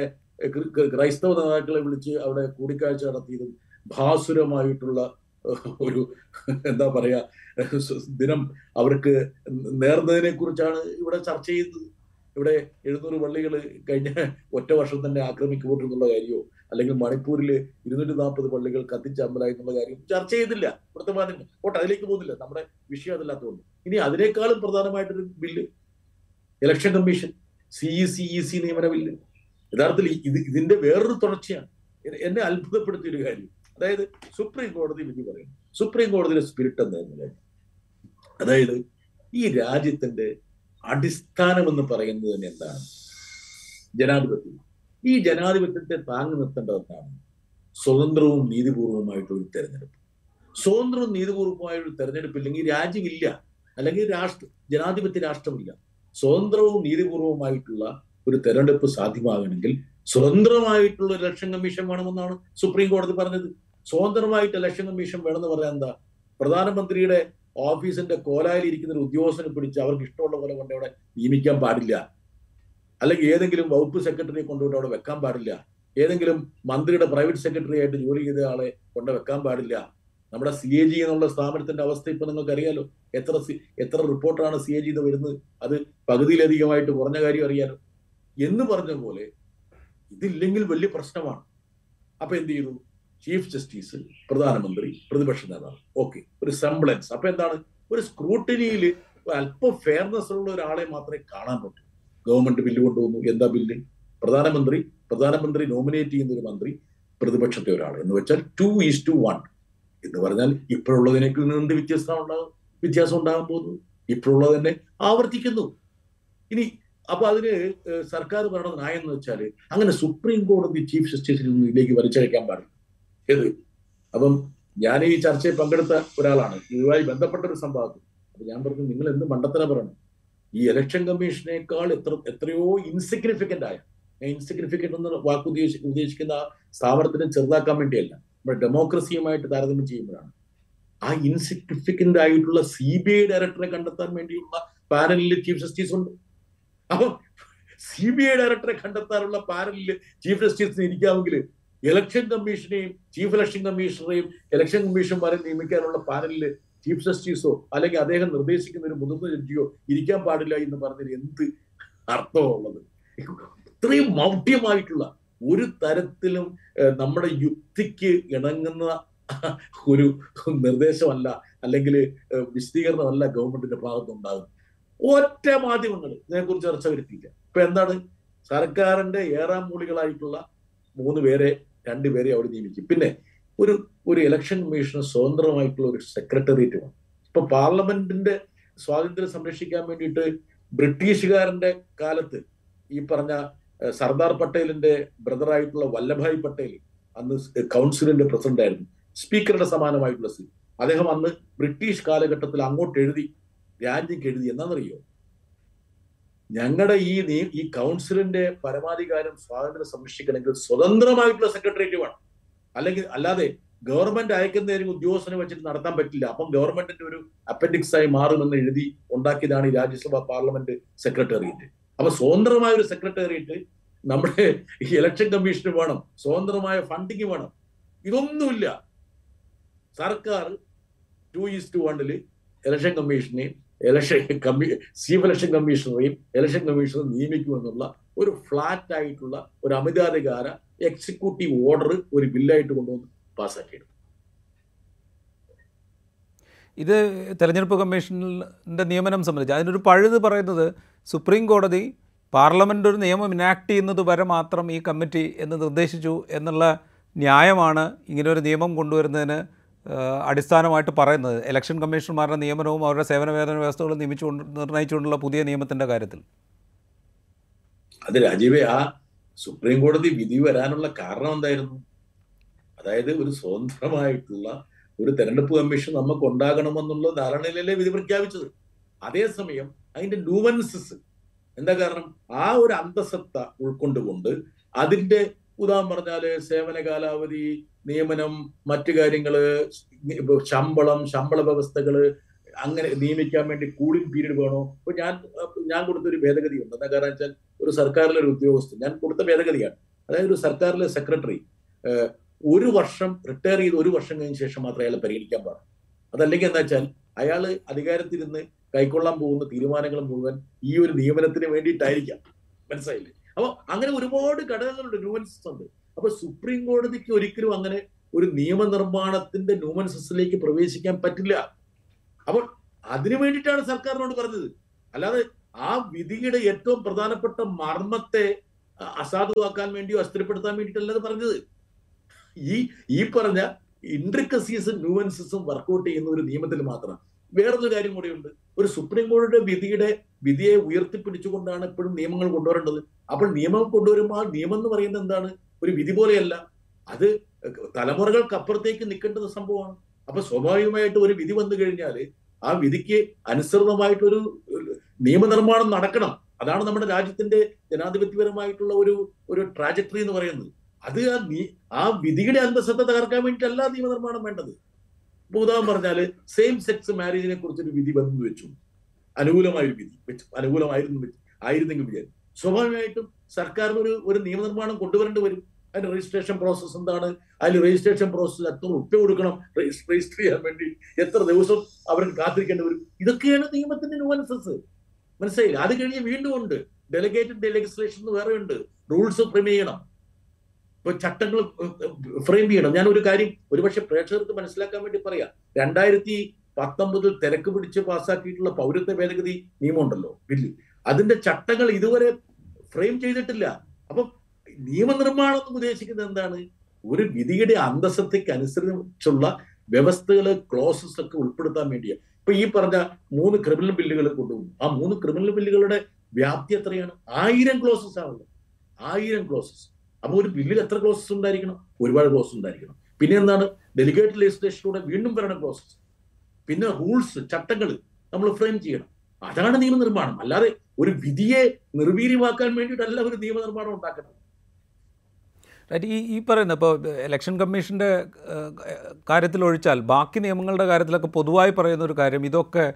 ക്രൈസ്തവ നേതാക്കളെ വിളിച്ച് അവിടെ കൂടിക്കാഴ്ച നടത്തിയതും ഭാസുരമായിട്ടുള്ള ഒരു എന്താ പറയാ ദിനം അവർക്ക് നേർന്നതിനെ കുറിച്ചാണ് ഇവിടെ ചർച്ച ചെയ്യുന്നത്. ഇവിടെ എഴുന്നൂറ് പള്ളികൾ കഴിഞ്ഞ ഒറ്റ വർഷം തന്നെ ആക്രമിക്കപ്പെട്ടു കാര്യമോ അല്ലെങ്കിൽ മണിപ്പൂരിൽ ഇരുന്നൂറ്റി നാൽപ്പത് പള്ളികൾ കത്തിച്ചമ്പലായി എന്നുള്ള കാര്യം ചർച്ച ചെയ്തില്ല. ഇവിടുത്തെ മാധ്യമം. ഓട്ടെ അതിലേക്ക് പോകുന്നില്ല. നമ്മുടെ വിഷയം അതില്ലാത്തതുകൊണ്ട്. ഇനി അതിനേക്കാളും പ്രധാനമായിട്ടൊരു bill election commission C E C E C നിയമന ബില്ല്. യഥാർത്ഥത്തിൽ ഇത് ഇതിന്റെ വേറൊരു തുടർച്ചയാണ്. എന്നെ അത്ഭുതപ്പെടുത്തിയ ഒരു കാര്യം. അതായത് സുപ്രീം കോടതി വിധി പറയുന്നു. സുപ്രീം കോടതിയുടെ സ്പിരിറ്റ് എന്തായിരുന്നു അതായത് ഈ രാജ്യത്തിന്റെ അടിസ്ഥാനം എന്ന് പറയുന്നത് തന്നെ എന്താണ്? ജനാധിപത്യം. ഈ ജനാധിപത്യത്തെ താങ്ങി നിർത്തേണ്ടത് എന്താണ് സ്വതന്ത്രവും നീതിപൂർവമായിട്ടുള്ള ഒരു തെരഞ്ഞെടുപ്പ്. സ്വതന്ത്രവും നീതിപൂർവമായ ഒരു തെരഞ്ഞെടുപ്പ് ഇല്ലെങ്കിൽ രാജ്യമില്ല. അല്ലെങ്കിൽ രാഷ്ട്ര ജനാധിപത്യ രാഷ്ട്രമില്ല. സ്വതന്ത്രവും നീതിപൂർവമായിട്ടുള്ള ഒരു തെരഞ്ഞെടുപ്പ് സാധ്യമാകണമെങ്കിൽ സ്വതന്ത്രമായിട്ടുള്ള ഒരു ഇലക്ഷൻ കമ്മീഷൻ വേണമെന്നാണ് സുപ്രീം കോടതി പറഞ്ഞത്. സ്വതന്ത്രമായിട്ട് ഇലക്ഷൻ കമ്മീഷൻ വേണമെന്ന് പറയാൻ എന്താ? പ്രധാനമന്ത്രിയുടെ ഓഫീസിന്റെ കോലായിൽ ഇരിക്കുന്ന ഒരു ഉദ്യോഗസ്ഥനെ പിടിച്ച് അവർക്ക് ഇഷ്ടമുള്ള പോലെ കൊണ്ട് അവിടെ നിയമിക്കാൻ പാടില്ല. അല്ലെങ്കിൽ ഏതെങ്കിലും വകുപ്പ് സെക്രട്ടറിയെ കൊണ്ടുകൊണ്ട് അവിടെ വെക്കാൻ പാടില്ല. ഏതെങ്കിലും മന്ത്രിയുടെ പ്രൈവറ്റ് സെക്രട്ടറി ആയിട്ട് ജോലി ചെയ്ത ആളെ കൊണ്ട് വെക്കാൻ പാടില്ല. നമ്മുടെ സി എ ജി എന്നുള്ള സ്ഥാപനത്തിന്റെ അവസ്ഥ ഇപ്പൊ നിങ്ങൾക്ക് അറിയാലോ എത്ര എത്ര റിപ്പോർട്ടാണ് സി എ ജി വരുന്നത്? അത് പകുതിയിലധികമായിട്ട് കുറഞ്ഞ കാര്യം അറിയാലോ. എന്ന് പറഞ്ഞ പോലെ ഇതില്ലെങ്കിൽ വലിയ പ്രശ്നമാണ്. അപ്പൊ എന്ത് ചെയ്തു? ചീഫ് ജസ്റ്റിസ് പ്രധാനമന്ത്രി പ്രതിപക്ഷ നേതാവ്. ഓക്കെ ഒരു സെംബ്ലൻസ് അപ്പൊ എന്താണ്? ഒരു സ്ക്രൂട്ടിനിയിൽ അല്പം ഫെയർനെസ് ഉള്ള ഒരാളെ മാത്രമേ കാണാൻ പറ്റൂ. ഗവൺമെന്റ് ബില്ല് കൊണ്ടുവന്നു. എന്താ ബില്ല്? പ്രധാനമന്ത്രി പ്രധാനമന്ത്രി നോമിനേറ്റ് ചെയ്യുന്ന ഒരു മന്ത്രി പ്രതിപക്ഷത്തെ ഒരാൾ എന്ന് വെച്ചാൽ ടു ഈസ് ടു വൺ എന്ന് പറഞ്ഞാൽ ഇപ്പോഴുള്ളതിനേക്ക് എന്ത് വ്യത്യസ്തം ഉണ്ടാകും വ്യത്യാസം ഉണ്ടാകാൻ പോകുന്നു. ഇപ്പോഴുള്ളത് തന്നെ ആവർത്തിക്കുന്നു. ഇനി അപ്പൊ അതിന് സർക്കാർ പറയുന്ന ന്യായം എന്ന് വെച്ചാൽ അങ്ങനെ സുപ്രീം കോടതി ചീഫ് ജസ്റ്റിസിൽ നിന്ന് ഇതിലേക്ക് വലിച്ചഴക്കാൻ പാടില്ല. ഏത്? അപ്പം ഞാൻ ഈ ചർച്ചയിൽ പങ്കെടുത്ത ഒരാളാണ്. ഇതുമായി ബന്ധപ്പെട്ട ഒരു സംഭവത്തിൽ അപ്പൊ ഞാൻ പറഞ്ഞു നിങ്ങൾ എന്ത് മണ്ടത്തര പറയണം? ഈ ഇലക്ഷൻ കമ്മീഷനേക്കാൾ എത്ര എത്രയോ ഇൻസിഗ്നിഫിക്കന്റ് ആയ ഇൻസിഗ്നിഫിക്കന്റ് എന്ന് വാക്ക് ഉദ്ദേശി ഉദ്ദേശിക്കുന്ന സ്ഥാപനത്തിനെ ചെറുതാക്കാൻ വേണ്ടിയല്ല. നമ്മുടെ ഡെമോക്രസിയുമായിട്ട് താരതമ്യം ചെയ്യുമ്പോഴാണ്. ആ ഇൻസിഗ്നിഫിക്കന്റ് ആയിട്ടുള്ള സി ബി ഐ ഡയറക്ടറെ കണ്ടെത്താൻ വേണ്ടിയുള്ള പാനലിൽ ചീഫ് ജസ്റ്റിസ് ഉണ്ട്. അപ്പൊ സി ബി ഐ ഡയറക്ടറെ കണ്ടെത്താനുള്ള പാനലിൽ ചീഫ് ജസ്റ്റിസിന് ഇരിക്കാമെങ്കിൽ ഇലക്ഷൻ കമ്മീഷനെയും ചീഫ് ഇലക്ഷൻ കമ്മീഷണറെയും ഇലക്ഷൻ കമ്മീഷന്മാരെ നിയമിക്കാനുള്ള പാനലിൽ ചീഫ് ജസ്റ്റിസോ അല്ലെങ്കിൽ അദ്ദേഹം നിർദ്ദേശിക്കുന്ന ഒരു മുതിർന്ന ജഡ്ജിയോ ഇരിക്കാൻ പാടില്ല എന്ന് പറഞ്ഞതിൽ എന്ത് അർത്ഥമുള്ളത് ഇത്രയും മൗഢ്യമായിട്ടുള്ള ഒരു തരത്തിലും നമ്മുടെ യുക്തിക്ക് ഇണങ്ങുന്ന ഒരു നിർദ്ദേശമല്ല അല്ലെങ്കിൽ വിശദീകരണമല്ല ഗവൺമെന്റിന്റെ ഭാഗത്തുനിന്നുണ്ടാകുന്നത് ഒറ്റ മാധ്യമങ്ങൾ ഇതിനെക്കുറിച്ച് ചർച്ച വരുത്തിയില്ല. ഇപ്പൊ എന്താണ്? സർക്കാരിന്റെ ഏറാം മൂളികളായിട്ടുള്ള മൂന്ന് പേരെ രണ്ടുപേരെ അവിടെ നിയമിക്കും. പിന്നെ ഒരു ഒരു ഇലക്ഷൻ കമ്മീഷന് സ്വതന്ത്രമായിട്ടുള്ള ഒരു സെക്രട്ടേറിയറ്റ് വേണം. ഇപ്പൊ പാർലമെന്റിന്റെ സ്വാതന്ത്ര്യം സംരക്ഷിക്കാൻ വേണ്ടിയിട്ട് ബ്രിട്ടീഷുകാരന്റെ കാലത്ത് ഈ പറഞ്ഞ സർദാർ പട്ടേലിന്റെ ബ്രദറായിട്ടുള്ള വല്ലഭായ് പട്ടേൽ അന്ന് കൗൺസിലിന്റെ പ്രസിഡന്റ് ആയിരുന്നു. സ്പീക്കറുടെ സമാനമായിട്ടുള്ള സീറ്റ്. അദ്ദേഹം അന്ന് ബ്രിട്ടീഷ് കാലഘട്ടത്തിൽ അങ്ങോട്ട് എഴുതി രാജ്യക്ക് എഴുതി എന്നാണെന്നറിയോ ഞങ്ങളുടെ ഈ ഈ കൗൺസിലിന്റെ പരമാധികാരം സ്വാതന്ത്ര്യം സംരക്ഷിക്കണമെങ്കിൽ സ്വതന്ത്രമായിട്ടുള്ള സെക്രട്ടേറിയറ്റ് വേണം. അല്ലെങ്കിൽ അല്ലാതെ ഗവൺമെന്റ് അയക്കുന്നതിന് ഉദ്യോഗസ്ഥനെ വെച്ചിട്ട് നടത്താൻ പറ്റില്ല. അപ്പം ഗവൺമെന്റിന്റെ ഒരു അപ്പൻഡിക്സ് ആയി മാറുമെന്ന് എഴുതി ഉണ്ടാക്കിയതാണ് ഈ രാജ്യസഭ പാർലമെന്റ് സെക്രട്ടേറിയറ്റ് അപ്പൊ സ്വതന്ത്രമായ ഒരു സെക്രട്ടേറിയറ്റ് നമ്മുടെ ഈ ഇലക്ഷൻ കമ്മീഷന് വേണം. സ്വതന്ത്രമായ ഫണ്ടിങ് വേണം. ഇതൊന്നുമില്ല. സർക്കാർ ടു ഈസ് ടു ഇലക്ഷൻ കമ്മീഷനെയും ഇലക്ഷൻ കമ്മീ ചീഫ് ഇലക്ഷൻ കമ്മീഷണറെയും ഇലക്ഷൻ കമ്മീഷണർ നിയമിക്കുമെന്നുള്ള ഒരു ഫ്ലാറ്റ് ആയിട്ടുള്ള ഒരു അമിതാധികാര എക്സിക്യൂട്ടീവ് ഓർഡർ ഒരു ബില്ലായിട്ട് കൊണ്ടുവന്ന് പാസ്സാക്കിയെടുക്കും ഇത് തെരഞ്ഞെടുപ്പ് കമ്മീഷനിന്റെ നിയമനം സംബന്ധിച്ച് അതിനൊരു പഴുത് പറയുന്നത് സുപ്രീം കോടതി പാർലമെന്റ് ഒരു നിയമം ഇനാക്ട് ചെയ്യുന്നത് വരെ മാത്രം ഈ കമ്മിറ്റി എന്ന് നിർദ്ദേശിച്ചു എന്നുള്ള ന്യായമാണ് ഇങ്ങനെ ഒരു നിയമം കൊണ്ടുവരുന്നതിന് അടിസ്ഥാനമായിട്ട് പറയുന്നത് ഇലക്ഷൻ കമ്മീഷണർമാരുടെ നിയമനവും അവരുടെ സേവന വേതന വ്യവസ്ഥകളും നിയമിച്ചുകൊണ്ട് നിർണയിച്ചുകൊണ്ടുള്ള പുതിയ നിയമത്തിന്റെ കാര്യത്തിൽ. അത് രാജീവേ ആ സുപ്രീം കോടതി വിധി വരാനുള്ള കാരണം എന്തായിരുന്നു? അതായത് ഒരു സ്വതന്ത്രമായിട്ടുള്ള ഒരു തെരഞ്ഞെടുപ്പ് കമ്മീഷൻ നമുക്ക് ഉണ്ടാകണമെന്നുള്ള ധാരണയിലല്ലേ വിധി പ്രഖ്യാപിച്ചത്. അതേസമയം അതിന്റെ ന്യൂവൻസസ് എന്താ കാരണം? ആ ഒരു അന്തസത്ത ഉൾക്കൊണ്ടുകൊണ്ട് അതിന്റെ ഉദാഹരണം പറഞ്ഞാൽ സേവന കാലാവധി നിയമനം മറ്റു കാര്യങ്ങൾ ഇപ്പൊ ശമ്പളം ശമ്പള വ്യവസ്ഥകൾ അങ്ങനെ നിയമിക്കാൻ വേണ്ടി കൂളിംഗ് പീരീഡ് വേണോ? ഇപ്പൊ ഞാൻ ഞാൻ കൊടുത്തൊരു ഭേദഗതി ഉണ്ട് എന്താ കാരണം വെച്ചാൽ ഒരു സർക്കാരിലെ ഒരു ഉദ്യോഗസ്ഥൻ ഞാൻ കൊടുത്ത ഭേദഗതിയാണ്. അതായത് ഒരു സർക്കാരിലെ സെക്രട്ടറി ഒരു വർഷം റിട്ടയർ ചെയ്ത് ഒരു വർഷം കഴിഞ്ഞ ശേഷം മാത്രമേ അയാളെ പരിഗണിക്കാൻ പാടുള്ളൂ. അതല്ലെങ്കിൽ എന്താ വെച്ചാൽ അയാൾ അധികാരത്തിരുന്ന് കൈക്കൊള്ളാൻ പോകുന്ന തീരുമാനങ്ങൾ മുഴുവൻ ഈ ഒരു നിയമനത്തിന് വേണ്ടിയിട്ടായിരിക്കാം. മനസ്സിലായില്ലേ? അപ്പോൾ അങ്ങനെ ഒരുപാട് ഘടകങ്ങളുണ്ട് ന്യൂവൻസസ് ഉണ്ട്. അപ്പൊ സുപ്രീം കോടതിക്ക് ഒരിക്കലും അങ്ങനെ ഒരു നിയമനിർമ്മാണത്തിന്റെ ന്യൂവൻസസിലേക്ക് പ്രവേശിക്കാൻ പറ്റില്ല. അപ്പോൾ അതിനു വേണ്ടിയിട്ടാണ് സർക്കാരിനോട് പറഞ്ഞത്. അല്ലാതെ ആ വിധിയുടെ ഏറ്റവും പ്രധാനപ്പെട്ട മർമ്മത്തെ അസാധുവാക്കാൻ വേണ്ടിയോ അസ്ഥിരപ്പെടുത്താൻ വേണ്ടിയിട്ടല്ല പറഞ്ഞത്. ഈ ഈ പറഞ്ഞ ഇൻട്രിക്കസീസും ന്യൂവൻസസും വർക്കൗട്ട് ചെയ്യുന്ന ഒരു നിയമത്തിൽ മാത്രം. വേറൊരു കാര്യം കൂടിയുണ്ട്. ഒരു സുപ്രീം കോടതിയുടെ വിധിയുടെ വിധിയെ ഉയർത്തിപ്പിടിച്ചുകൊണ്ടാണ് എപ്പോഴും നിയമങ്ങൾ കൊണ്ടുവരേണ്ടത്. അപ്പോൾ നിയമം കൊണ്ടുവരുമ്പോൾ നിയമം എന്ന് പറയുന്നത് എന്താണ്? ഒരു വിധി പോലെയല്ല. അത് തലമുറകൾക്കപ്പുറത്തേക്ക് നിൽക്കേണ്ടുന്ന സംഭവമാണ്. അപ്പൊ സ്വാഭാവികമായിട്ട് ഒരു വിധി വന്നു കഴിഞ്ഞാൽ ആ വിധിക്ക് അനുസൃതമായിട്ടൊരു നിയമനിർമ്മാണം നടക്കണം. അതാണ് നമ്മുടെ രാജ്യത്തിന്റെ ജനാധിപത്യപരമായിട്ടുള്ള ഒരു ഒരു ട്രാജക്ടറി എന്ന് പറയുന്നത്. അത് ആ നീ ആ വിധിയുടെ അന്തസ്സത്തെ തകർക്കാൻ വേണ്ടിയിട്ടല്ല നിയമനിർമ്മാണം വേണ്ടത്. ഇപ്പൊ ഉദാഹരണം പറഞ്ഞാൽ സെയിം സെക്സ് മാരേജിനെ കുറിച്ചൊരു വിധി വന്നു വെച്ചു. അനുകൂലമായ ഒരു വിധി വെച്ചു. അനുകൂലമായിരുന്നു ആയിരുന്നെങ്കിൽ വിചാരിച്ചു. സ്വാഭാവികമായിട്ടും സർക്കാരിന് ഒരു ഒരു നിയമനിർമ്മാണം കൊണ്ടുവരേണ്ടി വരും. അതിന്റെ രജിസ്ട്രേഷൻ പ്രോസസ്സ് എന്താണ്? അതിൽ രജിസ്ട്രേഷൻ പ്രോസസ്സിൽ എത്ര ഉപ്പ കൊടുക്കണം? രജിസ്റ്റർ ചെയ്യാൻ വേണ്ടി എത്ര ദിവസം അവർ കാത്തിരിക്കേണ്ടി വരും? ഇതൊക്കെയാണ് നിയമത്തിന്റെ ന്യൂവൻസസ് മനസ്സിലായില്ല? അത് കഴിഞ്ഞ് വീണ്ടും ഉണ്ട്. ഡെലിഗേറ്റഡ് ലെജിസ്ലേഷൻ വേറെ ഉണ്ട്. റൂൾസ് ഫ്രെയിം ചെയ്യണം. ഇപ്പൊ ചട്ടങ്ങൾ ഫ്രെയിം ചെയ്യണം. ഞാൻ ഒരു കാര്യം ഒരുപക്ഷെ പ്രേക്ഷകർക്ക് മനസ്സിലാക്കാൻ വേണ്ടി പറയാം. രണ്ടായിരത്തി പത്തൊമ്പതിൽ തിരക്ക് പിടിച്ച് പാസ്സാക്കിയിട്ടുള്ള പൗരത്വ ഭേദഗതി നിയമമുണ്ടല്ലോ. ബില്ല് അതിന്റെ ചട്ടങ്ങൾ ഇതുവരെ ഫ്രെയിം ചെയ്തിട്ടില്ല. അപ്പം നിയമനിർമ്മാണം എന്ന് ഉദ്ദേശിക്കുന്നത് എന്താണ്? ഒരു വിധിയുടെ അന്തസ്സത്തേക്ക് അനുസരിച്ചുള്ള വ്യവസ്ഥകൾ ക്ലോസസ് ഒക്കെ ഉൾപ്പെടുത്താൻ വേണ്ടിയാണ് ഇപ്പൊ ഈ പറഞ്ഞ മൂന്ന് ക്രിമിനൽ ബില്ലുകൾ കൊണ്ടുപോകും ആ മൂന്ന് ക്രിമിനൽ ബില്ലുകളുടെ വ്യാപ്തി എത്രയാണ്? ആയിരം ക്ലോസസ് ആണല്ലോ ആയിരം ക്ലോസസ് അപ്പൊ ഒരു ബില്ലിൽ എത്ര ക്ലോസസ് ഉണ്ടായിരിക്കണം? ഒരുപാട് ക്ലോസസ് ഉണ്ടായിരിക്കണം. പിന്നെ എന്താണ്? ഡെലിഗേറ്റ് ലെജിസ്ലേഷനിലൂടെ വീണ്ടും വരണം ക്ലോസസ് പിന്നെ റൂൾസ് ചട്ടങ്ങൾ നമ്മൾ ഫ്രെയിം ചെയ്യണം. അതാണ് നിയമനിർമ്മാണം. അല്ലാതെ ഒരു വിധിയെ നിർവീര്യമാക്കാൻ വേണ്ടിയിട്ടല്ല ഒരു നിയമനിർമ്മാണം ഉണ്ടാക്കുന്നത് ഈ ഈ പറയുന്ന ഇപ്പോൾ ഇലക്ഷൻ കമ്മീഷന്റെ കാര്യത്തിൽ ഒഴിച്ചാൽ ബാക്കി നിയമങ്ങളുടെ കാര്യത്തിലൊക്കെ പൊതുവായി പറയുന്ന ഒരു കാര്യം ഇതൊക്കെ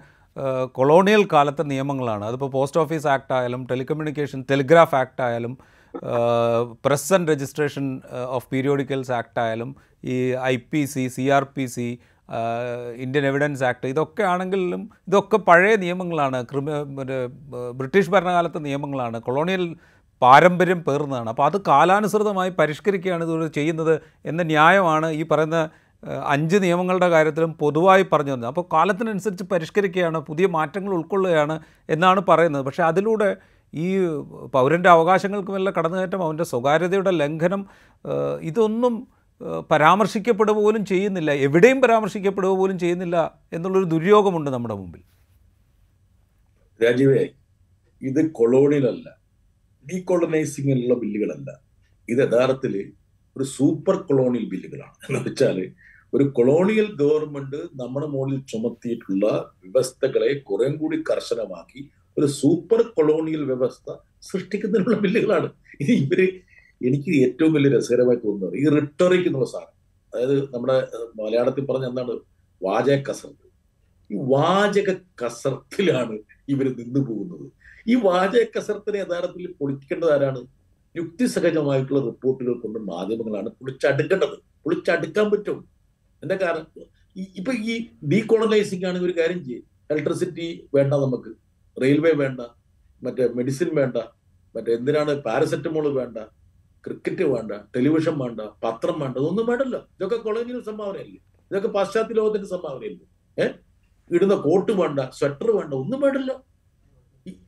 കൊളോണിയൽ കാലത്തെ നിയമങ്ങളാണ്. അതിപ്പോൾ പോസ്റ്റ് ഓഫീസ് ആക്ട് ആയാലും ടെലികമ്മ്യൂണിക്കേഷൻ ടെലിഗ്രാഫ് ആക്ട് ആയാലും press and registration of periodicals act ആയാലും ഈ I P C C R P C Indian evidence act ഇതൊക്കെ ആണെങ്കിലും ഇതൊക്കെ പഴയ നിയമങ്ങളാണ്. ക്രിമി ബ്രിട്ടീഷ് ഭരണകാലത്തെ നിയമങ്ങളാണ്. കൊളോണിയൽ പാരമ്പര്യം പേർന്നതാണ് അപ്പോൾ അത് കാലാനുസൃതമായി പരിഷ്കരിക്കുകയാണ് ഇത് ചെയ്യുന്നത് എന്ന ന്യായമാണ് ഈ പറയുന്ന അഞ്ച് നിയമങ്ങളുടെ കാര്യത്തിലും പൊതുവായി പറഞ്ഞു തന്നത്. അപ്പോൾ കാലത്തിനനുസരിച്ച് പരിഷ്കരിക്കുകയാണ് പുതിയ മാറ്റങ്ങൾ ഉൾക്കൊള്ളുകയാണ് എന്നാണ് പറയുന്നത്. പക്ഷേ അതിലൂടെ ഈ പൗരന്റെ അവകാശങ്ങൾക്കുമെല്ലാം കടന്നുകയറ്റം അവന്റെ സ്വകാര്യതയുടെ ലംഘനം ഇതൊന്നും പരാമർശിക്കപ്പെടുക പോലും ചെയ്യുന്നില്ല. എവിടെയും പരാമർശിക്കപ്പെടുക പോലും ചെയ്യുന്നില്ല എന്നുള്ളൊരു ദുര്യോഗമുണ്ട് നമ്മുടെ മുമ്പിൽ. രാജീവേ ഇത് കൊളോണിയൽ അല്ല ഡീകോളനൈസിംഗിലുള്ള ബില്ലുകളല്ല. ഇത് യഥാർത്ഥത്തിൽ ഒരു സൂപ്പർ കൊളോണിയൽ ബില്ലുകളാണ്. എന്ന് വെച്ചാൽ ഒരു കൊളോണിയൽ ഗവൺമെന്റ് നമ്മുടെ മുകളിൽ ചുമത്തിയിട്ടുള്ള വ്യവസ്ഥകളെ കുറേ കൂടി കർശനമാക്കി ഒരു സൂപ്പർ കൊളോണിയൽ വ്യവസ്ഥ സൃഷ്ടിക്കുന്നതിനുള്ള ബില്ലുകളാണ്. ഇത് ഇവർ എനിക്ക് ഏറ്റവും വലിയ രസകരമായി തോന്നുന്നത് ഈ റിട്ടറിക് എന്നുള്ള സാധനം. അതായത് നമ്മുടെ മലയാളത്തിൽ പറഞ്ഞ എന്താണ്? വാചക കസർത്ത്. ഈ വാചക കസർത്തിലാണ് ഇവർ നിന്നു പോകുന്നത്. ഈ വാചക കസർത്തിനെ യഥാർത്ഥത്തിൽ പൊളിക്കേണ്ടത് ആരാണ്? യുക്തിസഹജമായിട്ടുള്ള റിപ്പോർട്ടുകൾ കൊണ്ട് മാധ്യമങ്ങളാണ് പൊളിച്ചടുക്കേണ്ടത്. പൊളിച്ചടുക്കാൻ പറ്റും. എന്താ കാരണം? ഇപ്പൊ ഈ ഡീകോളനൈസിംഗ് ആണ് ഒരു കാര്യം ചെയ്യും. ഇലക്ട്രിസിറ്റി വേണ്ട നമുക്ക്. റെയിൽവേ വേണ്ട. മറ്റേ മെഡിസിൻ വേണ്ട. മറ്റേ എന്തിനാണ് പാരസെറ്റമോൾ വേണ്ട. ക്രിക്കറ്റ് വേണ്ട. ടെലിവിഷൻ വേണ്ട. പത്രം വേണ്ട. ഇതൊന്നും വേണ്ടല്ലോ. ഇതൊക്കെ കൊളോണിയൽ സംഭാവനയല്ലേ. ഇതൊക്കെ പാശ്ചാത്യ ലോകത്തിന്റെ സംഭാവനയല്ലേ. ഏഹ് ഇടുന്ന കോട്ട് വേണ്ട സ്വെറ്റർ വേണ്ട. ഒന്നും വേണ്ടല്ലോ.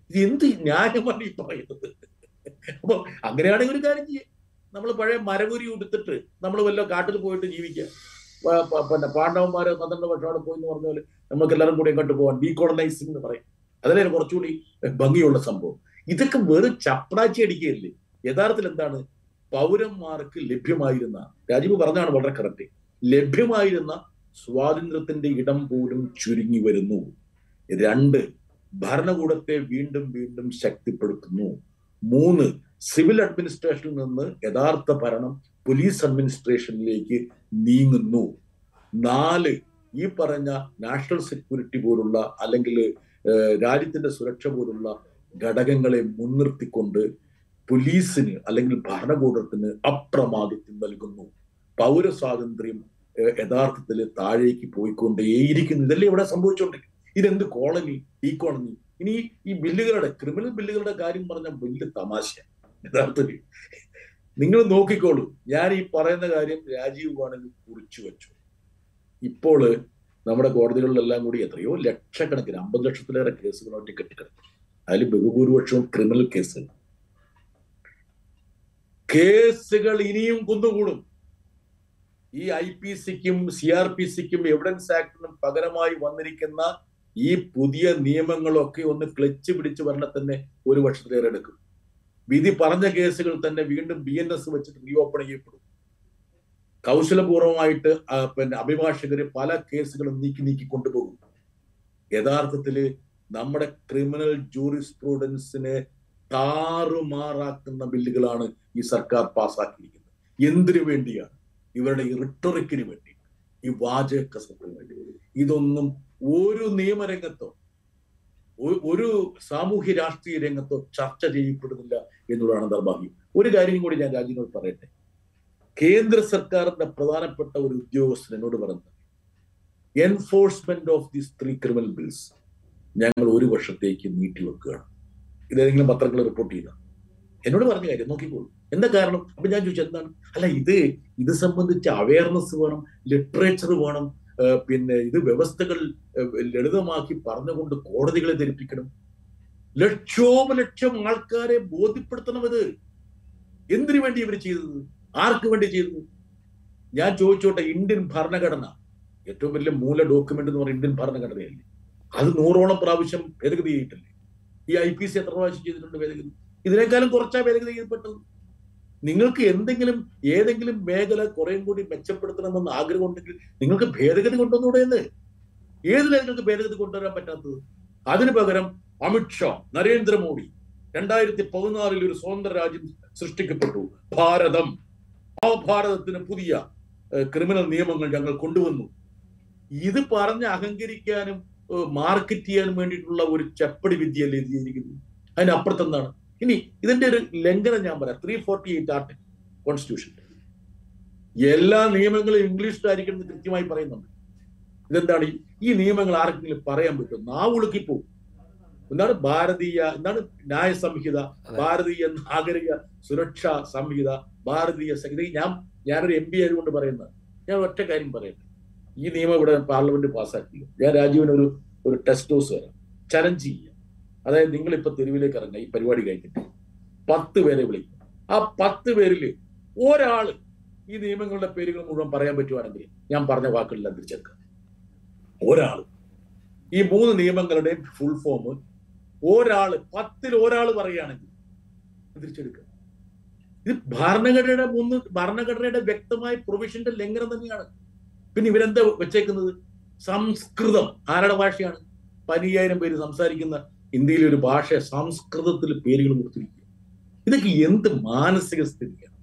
എന്ത് ന്യായമാണ് ഈ പറയുന്നത്? അപ്പൊ അങ്ങനെയാണെങ്കിൽ ഒരു കാര്യം ചെയ്യേ. നമ്മൾ പഴയ മരമുരി ഉടുത്തിട്ട് നമ്മൾ വല്ല കാട്ടിൽ പോയിട്ട് ജീവിക്കുക പിന്നെ പാണ്ഡവന്മാര് പന്ത്രണ്ട് വർഷം അവിടെ പോയി എന്ന് പറഞ്ഞ പോലെ നമുക്ക് എല്ലാവരും കൂടി ഇങ്ങോട്ട് പോകാം ഡീകോളനൈസിംഗ് എന്ന് പറയും. അതല്ലേ കുറച്ചുകൂടി ഭംഗിയുള്ള സംഭവം. ഇതൊക്കെ വെറും ചപ്പടാച്ചി അടിക്കുകയല്ലേ? യഥാർത്ഥത്തിൽ എന്താണ്? പൗരന്മാർക്ക് ലഭ്യമായിരുന്ന രാജീവ് പറഞ്ഞാണ് വളരെ കറക്റ്റ് ലഭ്യമായിരുന്ന സ്വാതന്ത്ര്യത്തിന്റെ ഇടം പോലും ചുരുങ്ങി വരുന്നു. രണ്ട് ഭരണകൂടത്തെ വീണ്ടും വീണ്ടും ശക്തിപ്പെടുത്തുന്നു. മൂന്ന് സിവിൽ അഡ്മിനിസ്ട്രേഷനിൽ നിന്ന് യഥാർത്ഥ ഭരണം പോലീസ് അഡ്മിനിസ്ട്രേഷനിലേക്ക് നീങ്ങുന്നു. നാല് ഈ പറഞ്ഞ നാഷണൽ സെക്യൂരിറ്റി പോലുള്ള അല്ലെങ്കിൽ രാജ്യത്തിന്റെ സുരക്ഷ പോലുള്ള ഘടകങ്ങളെ മുൻനിർത്തിക്കൊണ്ട് പോലീസിന് അല്ലെങ്കിൽ ഭരണകൂടത്തിന് അപ്രമാദിത്വം നൽകുന്നു. പൗരസ്വാതന്ത്ര്യം യഥാർത്ഥത്തിൽ താഴേക്ക് പോയിക്കൊണ്ടേയിരിക്കുന്നു. ഇതല്ലേ ഇവിടെ സംഭവിച്ചുകൊണ്ടിരിക്കുന്നത് ഇതെന്ത് കോളനി? ഈ കോളനി. ഇനി ഈ ബില്ലുകളുടെ ക്രിമിനൽ ബില്ലുകളുടെ കാര്യം പറഞ്ഞ വലിയ തമാശ. യഥാർത്ഥത്തിൽ. നിങ്ങൾ നോക്കിക്കോളൂ. ഞാൻ ഈ പറയുന്ന കാര്യം രാജീവ് ഗാന്ധി കുറിച്ചു വെച്ചു. ഇപ്പോൾ നമ്മുടെ കോടതികളിലെല്ലാം കൂടി എത്രയോ ലക്ഷക്കണക്കിന് അമ്പത് ലക്ഷത്തിലേറെ കേസുകളായിട്ട് കെട്ടിക്കിടക്കും അതിൽ ബഹുഭൂരിപക്ഷവും ക്രിമിനൽ കേസുകൾ. കേസുകൾ ഇനിയും കുന്നുകൂടും. ഈ ഐ പി സിക്കും സി ആർ പി സിക്കും എവിഡൻസ് ആക്ടിനും പകരമായി വന്നിരിക്കുന്ന ഈ പുതിയ നിയമങ്ങളൊക്കെ ഒന്ന് ക്ലച്ച് പിടിച്ച് വരണം തന്നെ ഒരു വർഷത്തിലേറെ എടുക്കും. വിധി പറഞ്ഞ കേസുകൾ തന്നെ വീണ്ടും ബി എൻ എസ് വെച്ചിട്ട് റീഓപ്പൺ ചെയ്യപ്പെടും. കൗശലപൂർവമായിട്ട് പിന്നെ അഭിഭാഷകര് പല കേസുകളും നീക്കി നീക്കി കൊണ്ടുപോകും. യഥാർത്ഥത്തിൽ നമ്മുടെ ക്രിമിനൽ ജൂറിസ്പ്രൂഡൻസിനെ താറുമാറാക്കുന്ന ബില്ലുകളാണ് ഈ സർക്കാർ പാസ്സാക്കിയിരിക്കുന്നത്. എന്തിനു വേണ്ടിയാണ്? ഇവരുടെ ഈ റിട്ടറിക്കിന് വേണ്ടി ഈ വാചക വേണ്ടി ഇതൊന്നും ഒരു നിയമരംഗത്തോ ഒരു സാമൂഹ്യ രാഷ്ട്രീയ രംഗത്തോ ചർച്ച ചെയ്യപ്പെടുന്നില്ല എന്നുള്ളതാണ് ദൗർഭാഗ്യം. ഒരു കാര്യം കൂടി ഞാൻ രാജ്യങ്ങളോട് പറയട്ടെ. കേന്ദ്ര സർക്കാരിന്റെ പ്രധാനപ്പെട്ട ഒരു ഉദ്യോഗസ്ഥൻ എന്നോട് പറഞ്ഞത് enforcement of these three criminal bills ഞങ്ങൾ ഒരു വർഷത്തേക്ക് നീട്ടിവെക്കുകയാണ് ഇതേതെങ്കിലും പത്രങ്ങൾ റിപ്പോർട്ട് ചെയ്ത എന്നോട് പറഞ്ഞ കാര്യം നോക്കിക്കോളൂ. എന്താ കാരണം? അപ്പൊ ഞാൻ ചോദിച്ചു എന്താണ്? അല്ല ഇത് ഇത് സംബന്ധിച്ച് അവയർനെസ് വേണം ലിറ്ററേച്ചർ വേണം പിന്നെ ഇത് വ്യവസ്ഥകൾ ലളിതമാക്കി പറഞ്ഞുകൊണ്ട് കോടതികളെ ധരിപ്പിക്കണം. ലക്ഷോപലക്ഷം ആൾക്കാരെ ബോധ്യപ്പെടുത്തണം ഇത് എന്തിനു വേണ്ടി ഇവർ ചെയ്തത്? ആർക്ക് വേണ്ടി ചെയ്തത്? ഞാൻ ചോദിച്ചോട്ടെ ഇന്ത്യൻ ഭരണഘടന. ഏറ്റവും വലിയ മൂല ഡോക്യുമെന്റ് എന്ന് പറയുന്നത് ഇന്ത്യൻ ഭരണഘടനയല്ലേ? അത് നൂറോളം പ്രാവശ്യം ഭേദഗതി ചെയ്തിട്ടില്ലേ? ഈ ഐ പി സി എത്ര പ്രാവശ്യം ചെയ്തിട്ടുണ്ട് ഭേദഗതി? ഇതിനേക്കാളും കുറച്ചാ ഭേദഗതി ചെയ്യപ്പെട്ടത്. നിങ്ങൾക്ക് എന്തെങ്കിലും ഏതെങ്കിലും മേഖല കുറേം കൂടി മെച്ചപ്പെടുത്തണമെന്ന് ആഗ്രഹം ഉണ്ടെങ്കിൽ നിങ്ങൾക്ക് ഭേദഗതി കൊണ്ടുവന്നൂടെ എന്ന്? ഏതിലാ നിങ്ങൾക്ക് ഭേദഗതി കൊണ്ടുവരാൻ പറ്റാത്തത്? അതിനു പകരം അമിത്ഷാ നരേന്ദ്രമോദി രണ്ടായിരത്തി പതിനാറിൽ ഒരു സ്വതന്ത്ര രാജ്യം സൃഷ്ടിക്കപ്പെട്ടു. ഭാരതം. ആ ഭാരതത്തിന് പുതിയ ക്രിമിനൽ നിയമങ്ങൾ ഞങ്ങൾ കൊണ്ടുവന്നു. ഇത് പറഞ്ഞ് അഹങ്കരിക്കാനും മാർക്കറ്റ് ചെയ്യാനും വേണ്ടിയിട്ടുള്ള ഒരു ചെപ്പടി വിദ്യയല്ലേ ഇത് ചെയ്തിരിക്കുന്നത്? അതിനപ്പുറത്തെന്താണ്? ഇനി ഇതിന്റെ ഒരു ലംഘനം ഞാൻ പറയാം. Three forty eight art constitution എല്ലാ നിയമങ്ങളും ഇംഗ്ലീഷിലായിരിക്കണം എന്ന് കൃത്യമായി പറയുന്നുണ്ട്. ഇതെന്താണ്? ഈ- നിയമങ്ങൾ ആർക്കെങ്കിലും പറയാൻ പറ്റും നാവുളുക്കി പോകും എന്താണ്? ഭാരതീയ എന്താണ്? ന്യായ സംഹിത ഭാരതീയ നാഗരിക സുരക്ഷാ സംഹിത ഭാരതീയ സംഹിത ഞാൻ ഞാനൊരു എം പി ആയതുകൊണ്ട് പറയുന്നത്. ഞാൻ ഒറ്റ കാര്യം പറയട്ടെ ഈ നിയമം ഇവിടെ പാർലമെന്റ് പാസ്സാക്കില്ല ഞാൻ രാജീവിന് ഒരു ഒരു ടെസ്റ്റ് ഡോസ് തരാം. ചലഞ്ച് ചെയ്യുക അതായത് നിങ്ങൾ ഇപ്പൊ തെരുവിലേക്ക് ഇറങ്ങുക ഈ പരിപാടി കഴിഞ്ഞിട്ട് പത്ത് പേരെ വിളിക്കും. ആ പത്ത് പേരിൽ ഒരാൾ ഈ നിയമങ്ങളുടെ പേരുകൾ മുഴുവൻ പറയാൻ പറ്റുവാണെങ്കിൽ ഞാൻ പറഞ്ഞ വാക്കുകളെല്ലാം തിരിച്ചെടുക്കുക ഒരാൾ ഈ മൂന്ന് നിയമങ്ങളുടെ ഫുൾ ഫോം ഒരാൾ പത്തിൽ ഒരാൾ പറയുകയാണെങ്കിൽ തിരിച്ചെടുക്കുക. ഇത് ഭരണഘടനയുടെ മൂന്ന് ഭരണഘടനയുടെ വ്യക്തമായ പ്രൊവിഷന്റെ ലംഘനം തന്നെയാണ്. പിന്നെ ഇവരെന്താ വെച്ചേക്കുന്നത്? സംസ്കൃതം. ആരുടെ ഭാഷയാണ്? പതിനയ്യായിരം പേര് സംസാരിക്കുന്ന ഇന്ത്യയിലെ ഒരു ഭാഷ സംസ്കൃതത്തിൽ പേരുകൾ കൊടുത്തിരിക്കുക ഇതൊക്കെ എന്ത് മാനസിക സ്ഥിതിയാണ്?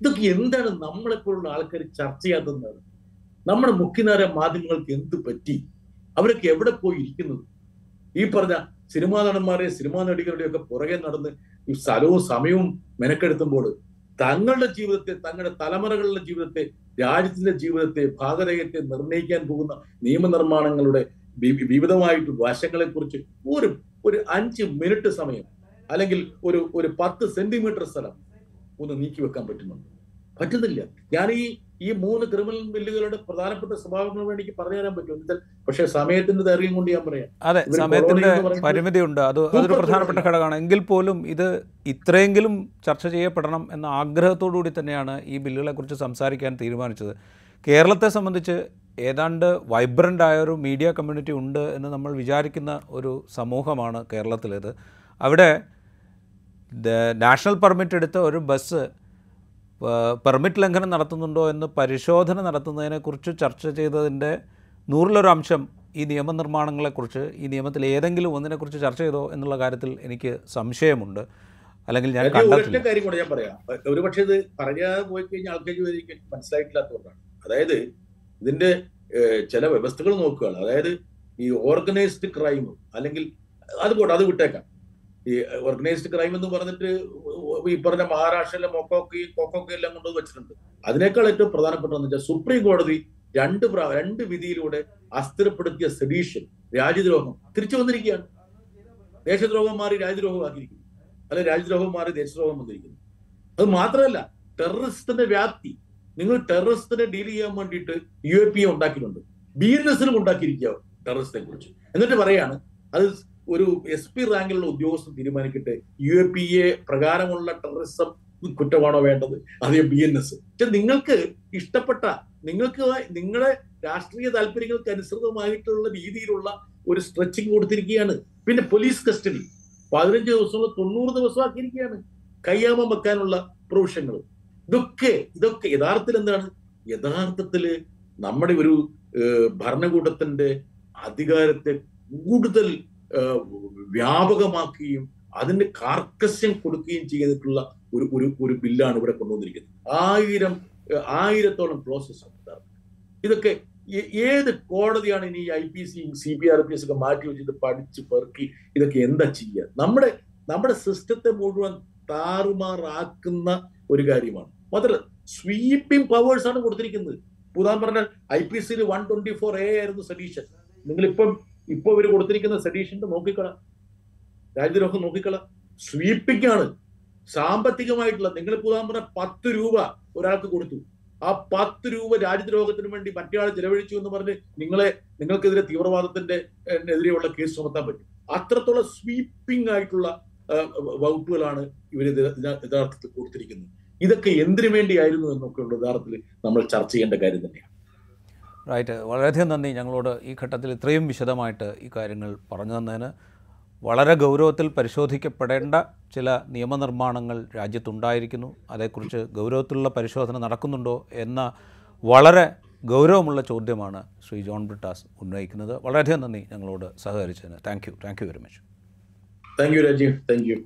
ഇതൊക്കെ എന്താണ് നമ്മളെപ്പോലുള്ള ആൾക്കാർ ചർച്ച ചെയ്യാത്തതെന്നാണ് നമ്മുടെ മുഖ്യനാര മാധ്യമങ്ങൾക്ക് എന്ത് പറ്റി? അവരൊക്കെ എവിടെ പോയി ഇരിക്കുന്നത്? ഈ പറഞ്ഞ സിനിമാ നടന്മാരെ സിനിമാ നടികളുടെയൊക്കെ പുറകെ നടന്ന് ഈ സ്ഥലവും സമയവും മെനക്കെടുത്തുമ്പോൾ തങ്ങളുടെ ജീവിതത്തെ തങ്ങളുടെ തലമുറകളുടെ ജീവിതത്തെ രാജ്യത്തിന്റെ ജീവിതത്തെ ഭാഗരേഖത്തെ നിർണയിക്കാൻ പോകുന്ന നിയമനിർമ്മാണങ്ങളുടെ വിവിധമായിട്ട് വശങ്ങളെക്കുറിച്ച് ഒരു ഒരു അഞ്ച് മിനിറ്റ് സമയം അല്ലെങ്കിൽ ഒരു ഒരു പത്ത് സെന്റിമീറ്റർ സ്ഥലം ഒന്ന് നീക്കി വെക്കാൻ പറ്റുന്നുണ്ട്. പറ്റുന്നില്ല. ഞാൻ ഈ ഈ മൂന്ന് ക്രിമിനൽ ബില്ലുകളുടെ പ്രധാനപ്പെട്ട സ്വഭാവങ്ങൾ എനിക്ക് പറഞ്ഞു തരാൻ പറ്റും പക്ഷെ പക്ഷേ സമയത്തിന്റെ ദൈർഘ്യം കൊണ്ട് ഞാൻ പറയാം. അതെ സമയത്തിന്റെ പരിമിതി ഉണ്ട്. പരിമിതിയുണ്ട് അത് അതൊരു പ്രധാനപ്പെട്ട. ഘടകമാണ്. എങ്കിൽ പോലും ഇത് ഇത്രയെങ്കിലും ചർച്ച ചെയ്യപ്പെടണം എന്ന ആഗ്രഹത്തോടു കൂടി തന്നെയാണ് ഈ ബില്ലുകളെ കുറിച്ച് സംസാരിക്കാൻ തീരുമാനിച്ചത്. കേരളത്തെ സംബന്ധിച്ച് ഏതാണ്ട് വൈബ്രന്റ് ആയൊരു മീഡിയ കമ്മ്യൂണിറ്റി ഉണ്ട് എന്ന് നമ്മൾ വിചാരിക്കുന്ന ഒരു സമൂഹമാണ് കേരളത്തിലേത്. അവിടെ നാഷണൽ പെർമിറ്റ് എടുത്ത ഒരു ബസ് പെർമിറ്റ് ലംഘനം നടത്തുന്നുണ്ടോ എന്ന് പരിശോധന നടത്തുന്നതിനെക്കുറിച്ച് ചർച്ച ചെയ്തതിന്റെ നൂറിലൊരു അംശം ഈ നിയമനിർമ്മാണങ്ങളെക്കുറിച്ച് ഈ നിയമത്തിൽ ഏതെങ്കിലും ഒന്നിനെക്കുറിച്ച് ചർച്ച ചെയ്തോ എന്നുള്ള കാര്യത്തിൽ എനിക്ക് സംശയമുണ്ട്. അല്ലെങ്കിൽ ഞാൻ കാര്യം കൂടെ ഞാൻ പറയാം. ഒരു പക്ഷേ ഇത് പറയാതെ പോയി കഴിഞ്ഞാൽ ആൾക്കാർ മനസ്സിലായിട്ടില്ലാത്തതുകൊണ്ടാണ്. അതായത് ഇതിന്റെ ചില വ്യവസ്ഥകൾ നോക്കുകയാണ്. അതായത് ഈ ഓർഗനൈസ്ഡ് ക്രൈം അല്ലെങ്കിൽ അത് പോട്ടെ അത് വിട്ടേക്കാം. ഈ ഓർഗനൈസ്ഡ് ക്രൈം എന്ന് പറഞ്ഞിട്ട് ഈ പറഞ്ഞ മഹാരാഷ്ട്രയിലെ മൊക്കോക്കി കൊക്കോക്കി എല്ലാം കൊണ്ടു വെച്ചിട്ടുണ്ട്. അതിനേക്കാൾ ഏറ്റവും പ്രധാനപ്പെട്ടതെന്ന് വെച്ചാൽ സുപ്രീം കോടതി രണ്ട് രണ്ട് വിധിയിലൂടെ അസ്ഥിരപ്പെടുത്തിയ സെഡീഷൻ രാജ്യദ്രോഹം തിരിച്ചു വന്നിരിക്കുകയാണ്. ദേശദ്രോഹം മാറി രാജ്യദ്രോഹമാക്കിയിരിക്കുന്നു അല്ലെ രാജ്യദ്രോഹം മാറി ദേശദ്രോഹം വന്നിരിക്കുന്നു. അത് മാത്രമല്ല ടെററിസ്റ്റിന്റെ വ്യാപ്തി നിങ്ങൾ ടെററിസ്റ്റിനെ ഡീൽ ചെയ്യാൻ വേണ്ടിയിട്ട് യു എ പി എ ഉണ്ടാക്കിയിട്ടുണ്ട്. ബി എൻ എസിലും കുറിച്ച്. എന്നിട്ട് പറയാണ് അത് ഒരു എസ് പി റാങ്കിലുള്ള ഉദ്യോഗസ്ഥൻ തീരുമാനിക്കട്ടെ യു എ പി എ പ്രകാരമുള്ള ടെററിസം കുറ്റമാണോ വേണ്ടത്? അതേ ബി എൻ എസ് നിങ്ങൾക്ക് ഇഷ്ടപ്പെട്ട നിങ്ങൾക്ക് നിങ്ങളെ രാഷ്ട്രീയ താല്പര്യങ്ങൾക്ക് അനുസൃതമായിട്ടുള്ള രീതിയിലുള്ള ഒരു സ്ട്രെച്ചിങ് കൊടുത്തിരിക്കുകയാണ്. പിന്നെ പോലീസ് കസ്റ്റഡി പതിനഞ്ച് ദിവസങ്ങൾ തൊണ്ണൂറ് ദിവസമാക്കിയിരിക്കുകയാണ് കയ്യാമം വെക്കാനുള്ള പ്രൊവിഷനുകൾ ഇതൊക്കെ ഇതൊക്കെ യഥാർത്ഥത്തിൽ എന്താണ്? യഥാർത്ഥത്തിൽ നമ്മുടെ ഒരു ഭരണകൂടത്തിന്റെ അധികാരത്തെ കൂടുതൽ വ്യാപകമാക്കുകയും അതിന് കാർക്കസ്യം കൊടുക്കുകയും ചെയ്തിട്ടുള്ള ഒരു ഒരു ഒരു ബില്ലാണ് ഇവിടെ കൊണ്ടുവന്നിരിക്കുന്നത്. ആയിരം ആയിരത്തോളം പ്രോസസ് ഇതൊക്കെ ഏത് കോടതിയാണ് ഇനി I P C C B R P S ഒക്കെ മാറ്റി വെച്ചിട്ട് പഠിച്ച് പെറുക്കി ഇതൊക്കെ എന്താ ചെയ്യുക? നമ്മുടെ നമ്മുടെ സിസ്റ്റത്തെ മുഴുവൻ താറുമാറാക്കുന്ന ഒരു കാര്യമാണ്. മാത്രമല്ല സ്വീപ്പിംഗ് പവേഴ്സ് ആണ് കൊടുത്തിരിക്കുന്നത്. പുതാൻ പറഞ്ഞാൽ ഐ പി സിയിൽ വൺ ട്വന്റി ഫോർ എ ആയിരുന്നു സഡീഷൻ നിങ്ങൾ ഇപ്പം ഇപ്പൊ ഇവർ കൊടുത്തിരിക്കുന്ന സതീഷിന്റെ നോക്കിക്കള. രാജ്യദ്രോഹം നോക്കിക്കള. സ്വീപ്പിംഗ് ആണ്. സാമ്പത്തികമായിട്ടുള്ള നിങ്ങൾ പുതാൻ പറഞ്ഞ പത്ത് രൂപ ഒരാൾക്ക് കൊടുത്തു. ആ പത്ത് രൂപ രാജ്യദ്രോഹത്തിന് വേണ്ടി മറ്റേയാൾ ചെലവഴിച്ചു എന്ന് പറഞ്ഞ് നിങ്ങളെ നിങ്ങൾക്കെതിരെ തീവ്രവാദത്തിന്റെ എതിരെയുള്ള കേസ് ചുമത്താൻ പറ്റും. അത്രത്തോളം സ്വീപ്പിംഗ് ആയിട്ടുള്ള വകുപ്പുകളാണ് ഇവർ യഥാർത്ഥത്തിൽ കൊടുത്തിരിക്കുന്നത്. ഇതൊക്കെ എന്തിനു വേണ്ടിയായിരുന്നു എന്നൊക്കെ ഉള്ള ഉദാഹരണത്തിൽ നമ്മൾ ചർച്ച ചെയ്യേണ്ട കാര്യം തന്നെയാണ്. റൈറ്റ് വളരെയധികം നന്ദി ഞങ്ങളോട് ഈ ഘട്ടത്തിൽ ഇത്രയും വിശദമായിട്ട് ഈ കാര്യങ്ങൾ പറഞ്ഞു തന്നതിന്. വളരെ ഗൗരവത്തിൽ പരിശോധിക്കപ്പെടേണ്ട ചില നിയമനിർമ്മാണങ്ങൾ രാജ്യത്തുണ്ടായിരിക്കുന്നു. അതേക്കുറിച്ച് ഗൗരവത്തിലുള്ള പരിശോധന നടക്കുന്നുണ്ടോ എന്ന വളരെ ഗൗരവമുള്ള ചോദ്യമാണ് ശ്രീ ജോൺ ബ്രിട്ടാസ് ഉന്നയിക്കുന്നത്. വളരെയധികം നന്ദി ഞങ്ങളോട് സഹകരിച്ചതിന്. Thank you thank you very much thank you Rajeev. Thank you